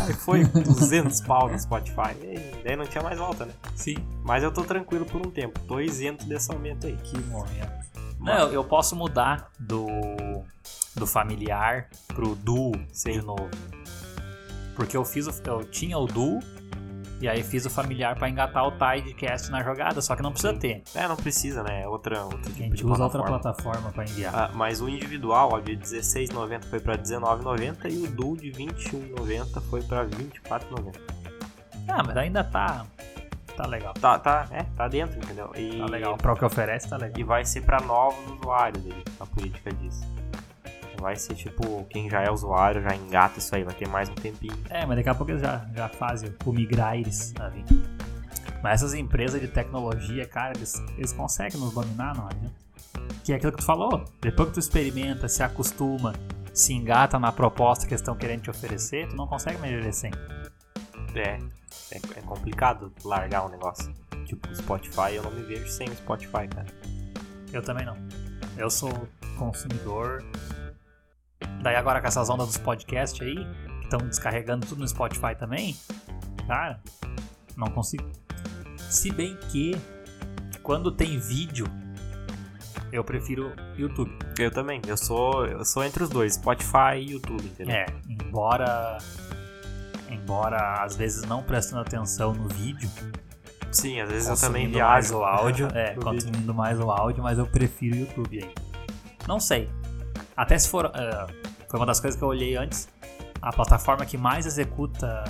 Aí foi 200 pau no Spotify. E daí não tinha mais volta, né? Sim. Mas eu tô tranquilo por um tempo. Tô isento desse aumento aí. Que momento. Não, eu, posso mudar do, do familiar pro duo Sim. de novo. Porque eu fiz o, eu tinha o duo e aí fiz o familiar pra engatar o Tidecast na jogada, só que não precisa Sim. ter. É, não precisa, né? É outra, outro A tipo gente de usa outra plataforma. plataforma pra enviar. Ah, mas o individual, ó, de 16,90 foi pra 19,90 e o duo de 21,90 foi pra 24,90. Ah, mas ainda tá. Tá legal. Tá, tá, é, tá dentro, entendeu? E, Tá legal. Pra o que oferece, tá legal. E vai ser pra novos usuários a política diz. Vai ser tipo, quem já é usuário já engata isso aí, vai ter mais um tempinho. É, mas daqui a pouco eles já, já fazem o migrar eles ali. Mas essas empresas de tecnologia, cara, eles, eles conseguem nos dominar, não adianta. Que é aquilo que tu falou. Depois que tu experimenta, se acostuma, se engata na proposta que eles estão querendo te oferecer, tu não consegue viver sem. É, é, é complicado largar um negócio. Tipo, Spotify, eu não me vejo sem o Spotify, cara. Eu também não. Eu sou consumidor. Daí agora com essas ondas dos podcasts aí, que estão descarregando tudo no Spotify também, cara, não consigo. Se bem que quando tem vídeo, eu prefiro YouTube. Eu também, eu sou, eu sou entre os dois, Spotify e YouTube, entendeu? É, embora embora às vezes não prestando atenção no vídeo, Sim, às vezes eu também consumindo mais viajo. o áudio, é, consumindo mais o áudio, mas eu prefiro o YouTube aí. Não sei. Até se for, ah, foi uma das coisas que eu olhei antes. A plataforma que mais executa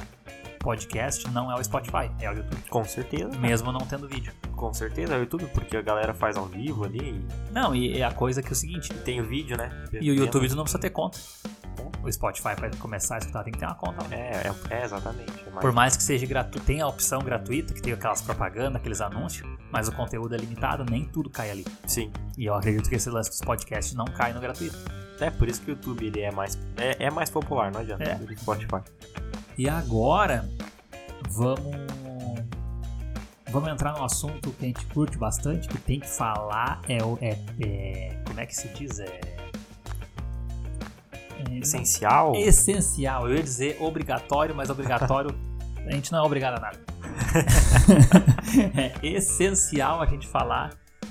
podcast não é o Spotify, é o YouTube, Com certeza, mesmo não tendo vídeo. com certeza é o YouTube, porque a galera faz ao vivo ali Não, e é a coisa que é o seguinte, tem o vídeo, né? e o YouTube tu não precisa ter conta. O Spotify para começar a escutar tem que ter uma conta. lá. É, é, é exatamente. mais- Por mais que seja gratuito, tem a opção gratuita, que tem aquelas propagandas, aqueles anúncios, mas o conteúdo é limitado, nem tudo cai ali. Sim. E eu acredito que esse lance dos podcasts não cai no gratuito. É por isso que o YouTube ele é mais é, é mais popular, não adianta. É. do que o Spotify. E agora, vamos. Vamos entrar num assunto que a gente curte bastante, que tem que falar, é o. É, é- como é que se diz? É. é Essencial. essencial. Eu ia dizer obrigatório, mas obrigatório a gente não é obrigado a nada. é essencial a gente falar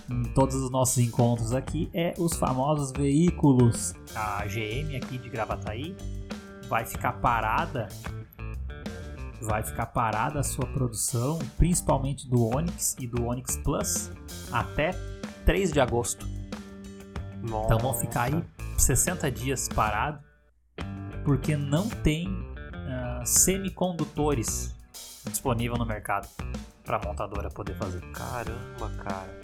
em todos os nossos encontros aqui é os famosos veículos. A GM aqui de Gravataí vai ficar parada vai ficar parada a sua produção, principalmente do Onix e do Onix Plus, até 3 de agosto. Então vão ficar aí 60 dias parado porque não tem ah, semicondutores disponível no mercado para a montadora poder fazer. Caramba, cara.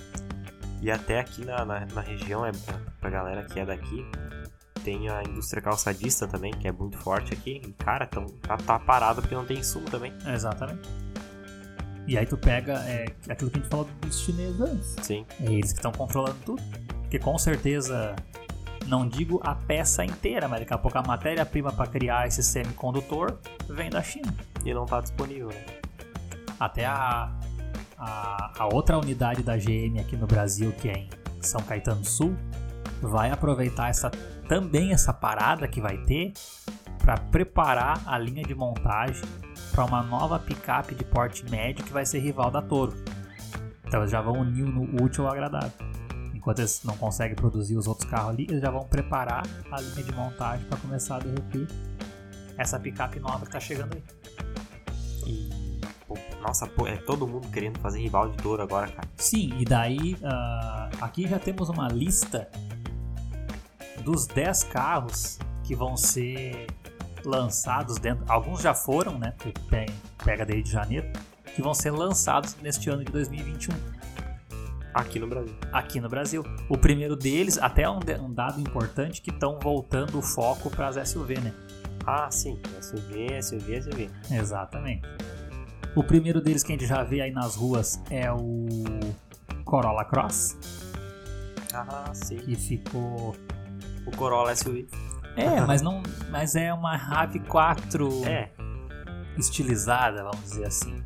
E até aqui na, na, na região, é pra galera que é daqui, tem a indústria calçadista também, que é muito forte aqui. E, cara, tão, tá, tá parado porque não tem insumo também. Exatamente. E aí tu pega é, aquilo que a gente falou dos chineses antes. Sim. É eles que estão controlando tudo. Porque com certeza, não digo a peça inteira, mas daqui a pouco a matéria-prima para criar esse semicondutor vem da China. E não tá disponível, né? Até a, a, a outra unidade da GM aqui no Brasil, que é em São Caetano do Sul, vai aproveitar essa, também essa parada que vai ter para preparar a linha de montagem para uma nova picape de porte médio que vai ser rival da Toro. Então eles já vão unir no útil ao agradável. Enquanto eles não conseguem produzir os outros carros ali, eles já vão preparar a linha de montagem para começar a derreter essa picape nova que está chegando aí. E, pô, nossa, pô, é todo mundo querendo fazer rival de Toro agora, cara. Sim, e daí uh, aqui já temos uma lista dos 10 carros que vão ser lançados dentro. Alguns já foram, né? Porque pega desde janeiro, que vão ser lançados neste ano de 2021. Aqui no Brasil. Aqui no Brasil. O primeiro deles, até um, um dado importante, que estão voltando o foco para as SUV, né? Ah, sim. SUV, SUV, SUV. Exatamente. O primeiro deles que a gente já vê aí nas ruas é o Corolla Cross. Ah, sim. Que ficou. O Corolla SUV. É, mas não. Mas é uma RAV4 É. estilizada, vamos dizer assim.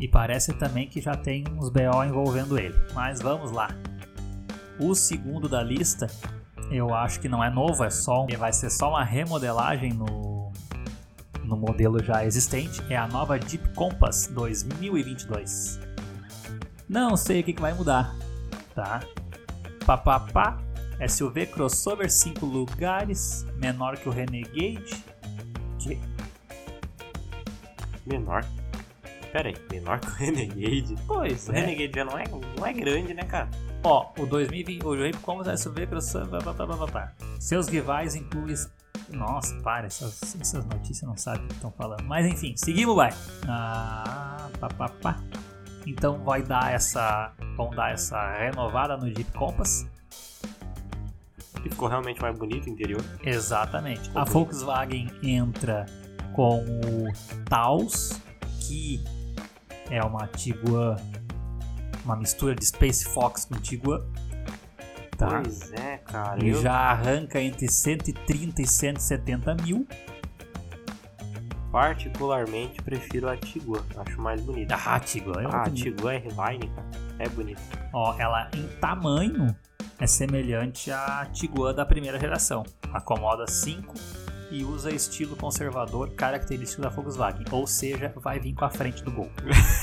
E parece também que já tem uns BO envolvendo ele. Mas vamos lá. O segundo da lista, eu acho que não é novo, é só vai ser só uma remodelagem no, no modelo já existente. É a nova Jeep Compass 2022. Não sei o que, que vai mudar, tá? Papapá, SUV crossover 5 lugares, menor que o Renegade. Que? Menor. Pera aí, menor que o Renegade? Pois O é. Renegade já não é, não é grande, né, cara? Ó, o 2020, o Jeep Compass SUV crossover, pá, pá, pá, pá, pá. Seus rivais incluem. Nossa, para, essas, essas notícias não sabem o que estão falando. Mas enfim, seguimos, vai. Ah, pá, pá, pá. Então vai dar essa. Vão dar essa renovada no Jeep Compass. Que ficou realmente mais bonito o interior. Exatamente. A Volkswagen entra com o Taos, que é uma Tiguan, uma mistura de Space Fox com Tiguan. Tá? Pois é, cara. E Eu, já arranca entre 130 e 170 mil. particularmente, prefiro a Tiguan. Acho mais bonita. Ah, Tiguan é Ah, a. Tiguan R-Line, cara. É bonita. Ó, ela em tamanho é semelhante à Tiguan da primeira geração. Acomoda 5 e usa estilo conservador característico da Volkswagen. Ou seja, vai vir com a frente do Gol.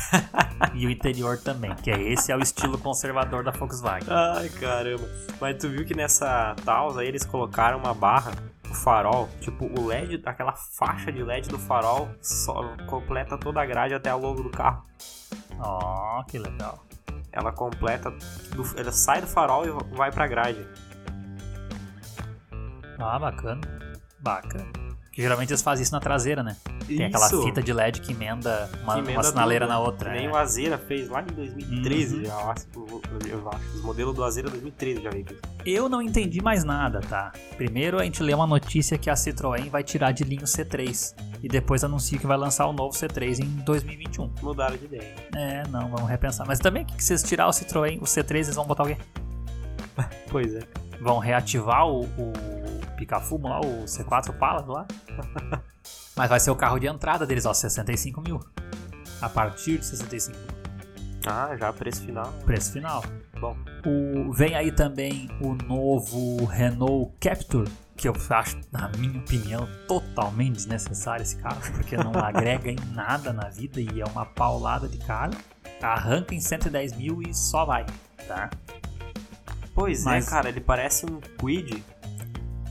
e o interior também, que é esse é o estilo conservador da Volkswagen. Ai, caramba. Mas tu viu que nessa Taos aí eles colocaram uma barra, o farol, tipo o LED, aquela faixa de LED do farol só completa toda a grade até o logo do carro. Ó, que legal. Ela completa, do- ela sai do farol e vai pra grade. Ah, bacana. Bacana. Que geralmente eles fazem isso na traseira, né? Tem aquela Isso. fita de LED que emenda uma, Que uma emenda sinaleira tudo, na outra. Nem é. o Azera fez lá em 2013, Uhum. já, eu acho, eu acho. Os modelos do Azera 2013 já veio. Eu não entendi mais nada, tá? Primeiro a gente lê uma notícia que a Citroën vai tirar de linha o C3 e depois anuncia que vai lançar o novo C3 em 2021. Mudaram de ideia. É, não, vamos repensar. Mas também que se vocês tirar o Citroën, o C3, eles vão botar o quê? Pois é. Vão reativar o, o pica-fumo lá, o C4 Pala lá. Mas vai ser o carro de entrada deles, ó, 65 mil. A partir de 65 mil. Ah, já preço final. Preço final. Bom, O, vem aí também o novo Renault Captur, que eu acho, na minha opinião, totalmente desnecessário esse carro, porque não agrega em nada na vida e é uma paulada de carro. Arranca em 110 mil e só vai, tá? Pois Mas- é, cara, ele parece um Quid.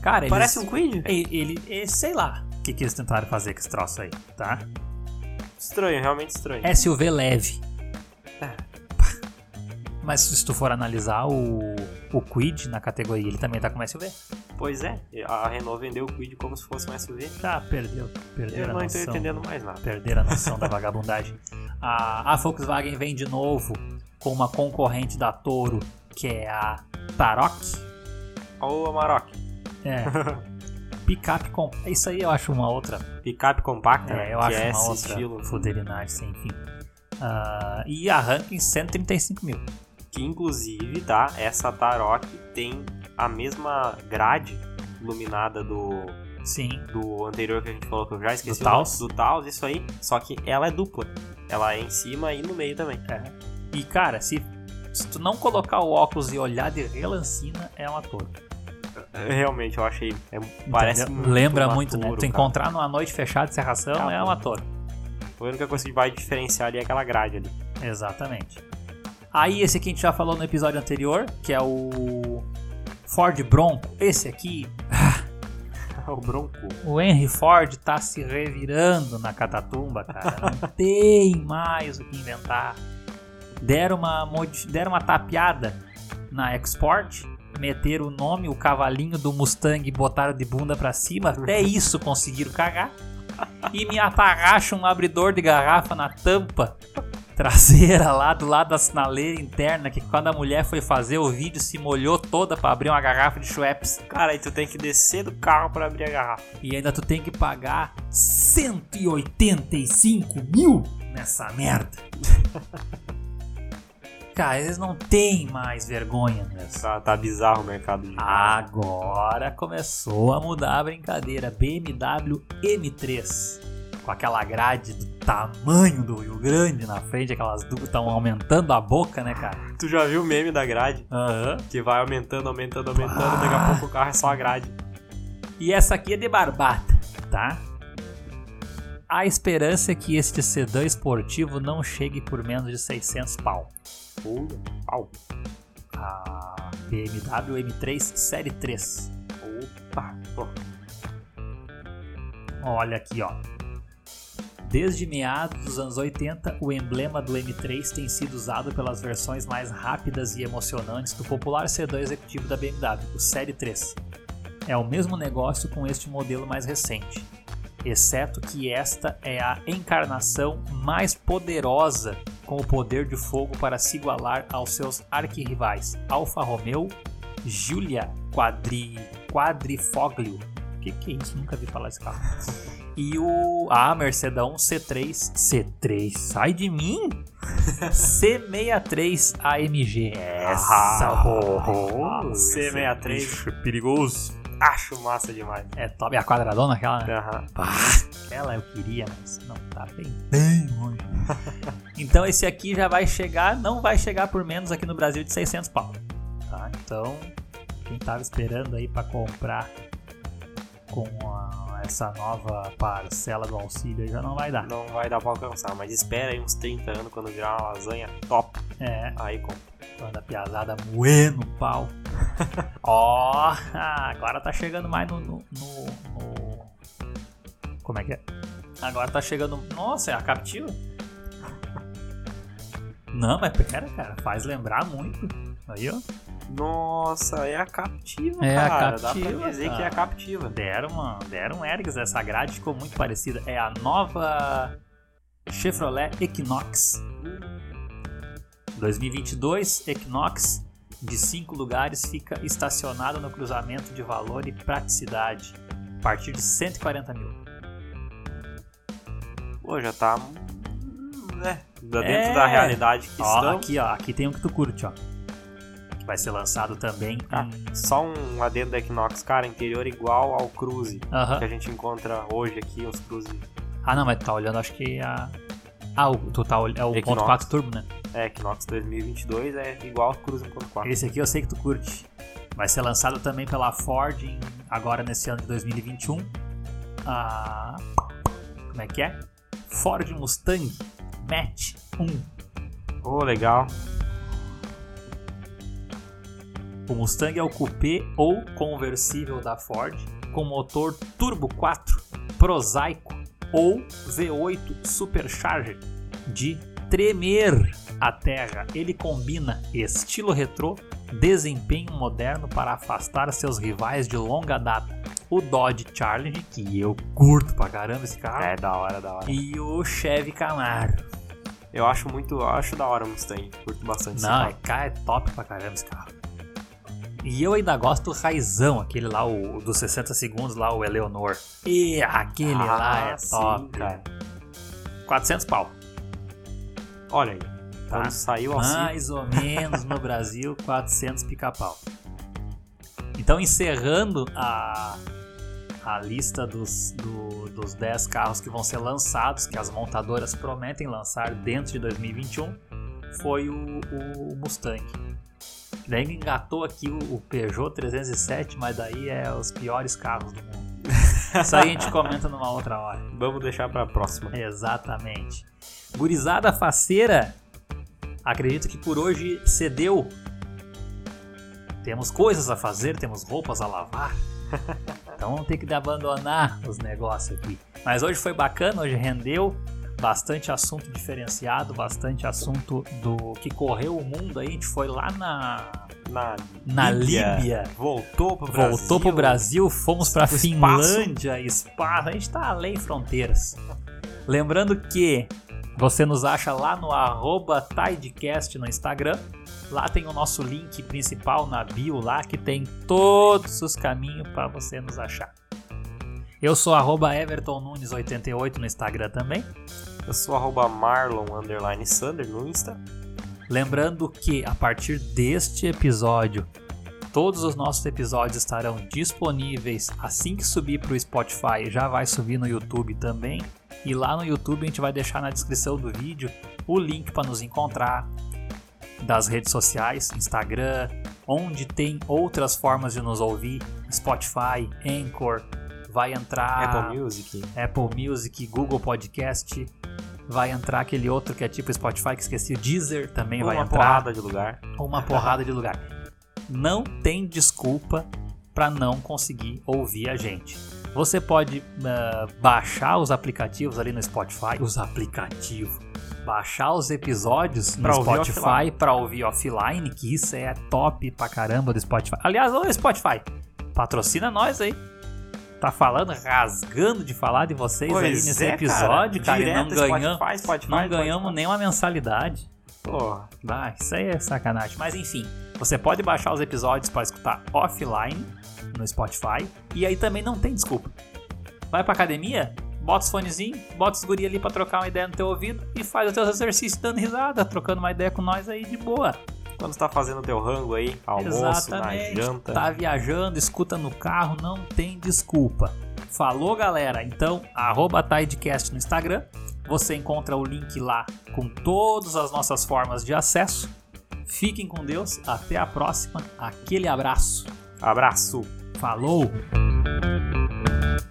Cara, eles, Parece um Quid? ele, ele, ele- sei lá o que, que eles tentaram fazer com esse troço aí, tá? Estranho, realmente estranho. SUV leve. É. Mas se tu for analisar o, o Quid na categoria, ele também tá como SUV. Pois é, a Renault vendeu o Quid como se fosse um SUV. Tá, perdeu. Perdeu Eu a não estou noção. entendendo mais nada. perder a noção da vagabundagem. A, a Volkswagen vem de novo com uma concorrente da Toro, que é a Tarok. Olha o Amarok. É. Picape com. Isso aí eu acho uma outra. Picape compacta, É, eu acho é uma outra estilo. fuderinagem, sem fim. Ah, e arranca em 135 mil. Que inclusive, tá? Essa Tarok tem a mesma grade iluminada do, Sim. do anterior que a gente falou que eu já esqueci. Do Taos? Do Taos, isso aí. Só que ela é dupla. Ela é em cima e no meio também. É. E cara, se, se tu não colocar o óculos e olhar de relancina, é uma Toro. Realmente, eu achei. É, parece muito Lembra muito, né? maturo, Tu cara. encontrar numa noite fechada de serração Tá é uma torre. A única coisa que vai diferenciar ali é aquela grade ali. Exatamente. Aí esse aqui a gente já falou no episódio anterior, que é o Ford Bronco. Esse aqui, o Bronco. o Henry Ford tá se revirando na catatumba, cara. Não tem mais o que inventar. Deram uma, deram uma tapeada na Export, meteram o nome, o cavalinho do Mustang e botaram de bunda pra cima. Até isso conseguiram cagar. E me atarracha um abridor de garrafa na tampa traseira lá do lado da sinaleira interna que quando a mulher foi fazer o vídeo se molhou toda pra abrir uma garrafa de Schweppes Cara, aí tu tem que descer do carro pra abrir a garrafa. e ainda tu tem que pagar 185 mil nessa merda. Cara, eles não têm mais vergonha nessa. Tá, tá bizarro o mercado de Agora começou a mudar a brincadeira. BMW M3. Com aquela grade do tamanho do Rio Grande na frente, aquelas duas estão aumentando a boca, né, cara? Tu já viu o meme da grade? Aham. Que vai aumentando, aumentando, aumentando, daqui a pouco o carro é só a grade. E essa aqui é de barbata, tá? A esperança é que este sedã esportivo não chegue por menos de 600 pau. Pula, pau. A BMW M3 Série 3. Opa. Olha aqui, ó. Desde meados dos anos 80, o emblema do M3 tem sido usado pelas versões mais rápidas e emocionantes do popular sedã executivo da BMW, o Série 3. É o mesmo negócio com este modelo mais recente, exceto que esta é a encarnação mais poderosa com o poder de fogo para se igualar aos seus arquirrivais Alfa Romeo, Giulia Quadri, Quadrifoglio. O que, que é isso? Nunca vi falar esse carro. E o a Mercedão C3 C3 sai de mim C63 AMG essa Ah, oh, C63. bicho perigoso Acho massa demais. é top a quadradona aquela né? Pá, aquela eu queria mas não tá bem bem longe então esse aqui já vai chegar não vai chegar por menos aqui no Brasil de 600 pau tá então quem tava esperando aí pra comprar com a- essa nova parcela do auxílio já não vai dar Não vai dar pra alcançar, mas espera aí uns 30 anos quando virar uma lasanha top. é Aí compra. Quando a piazada moendo o pau. Ó, agora tá chegando mais no, no, no- no- Como é que é? Agora tá chegando. Nossa, é a Captiva? Não, mas pera, cara, faz lembrar muito. Aí, ó. Nossa, é a captiva, É a cara. Dá Captiva, pra dizer cara. que é a captiva. Deram, uma, deram um Ergs, essa grade ficou muito parecida. É a nova Chevrolet Equinox. 2022, Equinox de 5 lugares fica estacionado no cruzamento de valor e praticidade, a partir de 140 mil. Pô, já tá. né? Dentro É. da realidade que Ó, estamos. aqui, ó, aqui tem um que tu curte, ó. Que vai ser lançado também Ah, em... só um adendo da Equinox, cara, interior igual ao Cruze. Aham. Que a gente encontra hoje aqui, os Cruze. Ah, não, mas tá olhando, acho que a... Ah, o, tu ol- é o Equinox. 1.4 Turbo, né? É, Equinox 2022 é igual ao Cruze 1.4. Esse aqui eu sei que tu curte. Vai ser lançado também pela Ford em- agora nesse ano de 2021. Ah, como é que é? Ford Mustang Match 1. Ô, legal. O Mustang é o coupé ou conversível da Ford com motor Turbo 4 prosaico ou V8 Supercharger de tremer a terra. Ele combina estilo retrô, desempenho moderno para afastar seus rivais de longa data. O Dodge Challenger, que eu curto pra caramba esse carro, É, da hora, da hora. e o Chevy Camaro. Eu acho muito. eu acho da hora o Mustang. Curto bastante esse Não, é, carro. cara, é top pra caramba esse carro. E eu ainda gosto do raizão, aquele lá, o dos 60 segundos lá, o Eleonor. E aquele lá é Ah, sim, top, cara. 400 pau. Olha aí. Tá. Quando saiu auxílio. Mais ou menos no Brasil, 400 pica-pau. Então, encerrando a, a lista dos, do- dos 10 carros que vão ser lançados, que as montadoras prometem lançar dentro de 2021, foi o, o Mustang. Daí engatou aqui o, Peugeot 307, mas daí é os piores carros do mundo. Isso aí a gente comenta numa outra hora. Vamos deixar pra próxima. Exatamente. Gurizada faceira, acredito que por hoje cedeu. Temos coisas a fazer, temos roupas a lavar. Então vamos ter que abandonar os negócios aqui. Mas hoje foi bacana, hoje rendeu bastante assunto diferenciado, bastante assunto do que correu o mundo aí. A gente foi lá na Na, na Líbia. Voltou pro Brasil. Voltou pro Brasil, fomos pra Pro Finlândia, espaço. A gente tá além fronteiras. Lembrando que você nos acha lá no arroba Tidecast no Instagram. Lá tem o nosso link principal na bio lá que tem todos os caminhos para você nos achar. Eu sou arroba Everton Nunes 88 no Instagram também. Eu sou arroba Marlon underline Sander no Insta. Lembrando que a partir deste episódio, todos os nossos episódios estarão disponíveis assim que subir para o Spotify, já vai subir no YouTube também. E lá no YouTube a gente vai deixar na descrição do vídeo o link para nos encontrar das redes sociais, Instagram, onde tem outras formas de nos ouvir, Spotify, Anchor, vai entrar Apple Music. Apple Music, Google Podcast, vai entrar aquele outro que é tipo Spotify que esqueci, o Deezer também vai Uma entrar porrada de lugar. uma porrada de lugar. Não tem desculpa para não conseguir ouvir a gente. Você pode ah, baixar os aplicativos ali no Spotify, os aplicativos, baixar os episódios no Pra ouvir Spotify para ouvir offline, que isso é top pra caramba do Spotify. Aliás, ô Spotify, patrocina nós aí. Tá falando, rasgando de falar de vocês aí Pois nesse é, episódio, cara, e não, Spotify, Spotify, não Spotify. ganhamos nenhuma mensalidade. Porra. Ah, isso aí é sacanagem. Mas enfim, você pode baixar os episódios para escutar offline no Spotify. E aí também não tem desculpa. Vai pra academia, bota os fonezinhos, bota os guri ali pra trocar uma ideia no teu ouvido e faz os teus exercícios dando risada, trocando uma ideia com nós aí de boa. Quando você tá fazendo teu rango aí, almoço, Exatamente. na janta. Tá viajando, escuta no carro, não tem desculpa. Falou, galera? Então, arroba Tidecast no Instagram. Você encontra o link lá com todas as nossas formas de acesso. Fiquem com Deus, até a próxima. Aquele abraço. Abraço. Falou!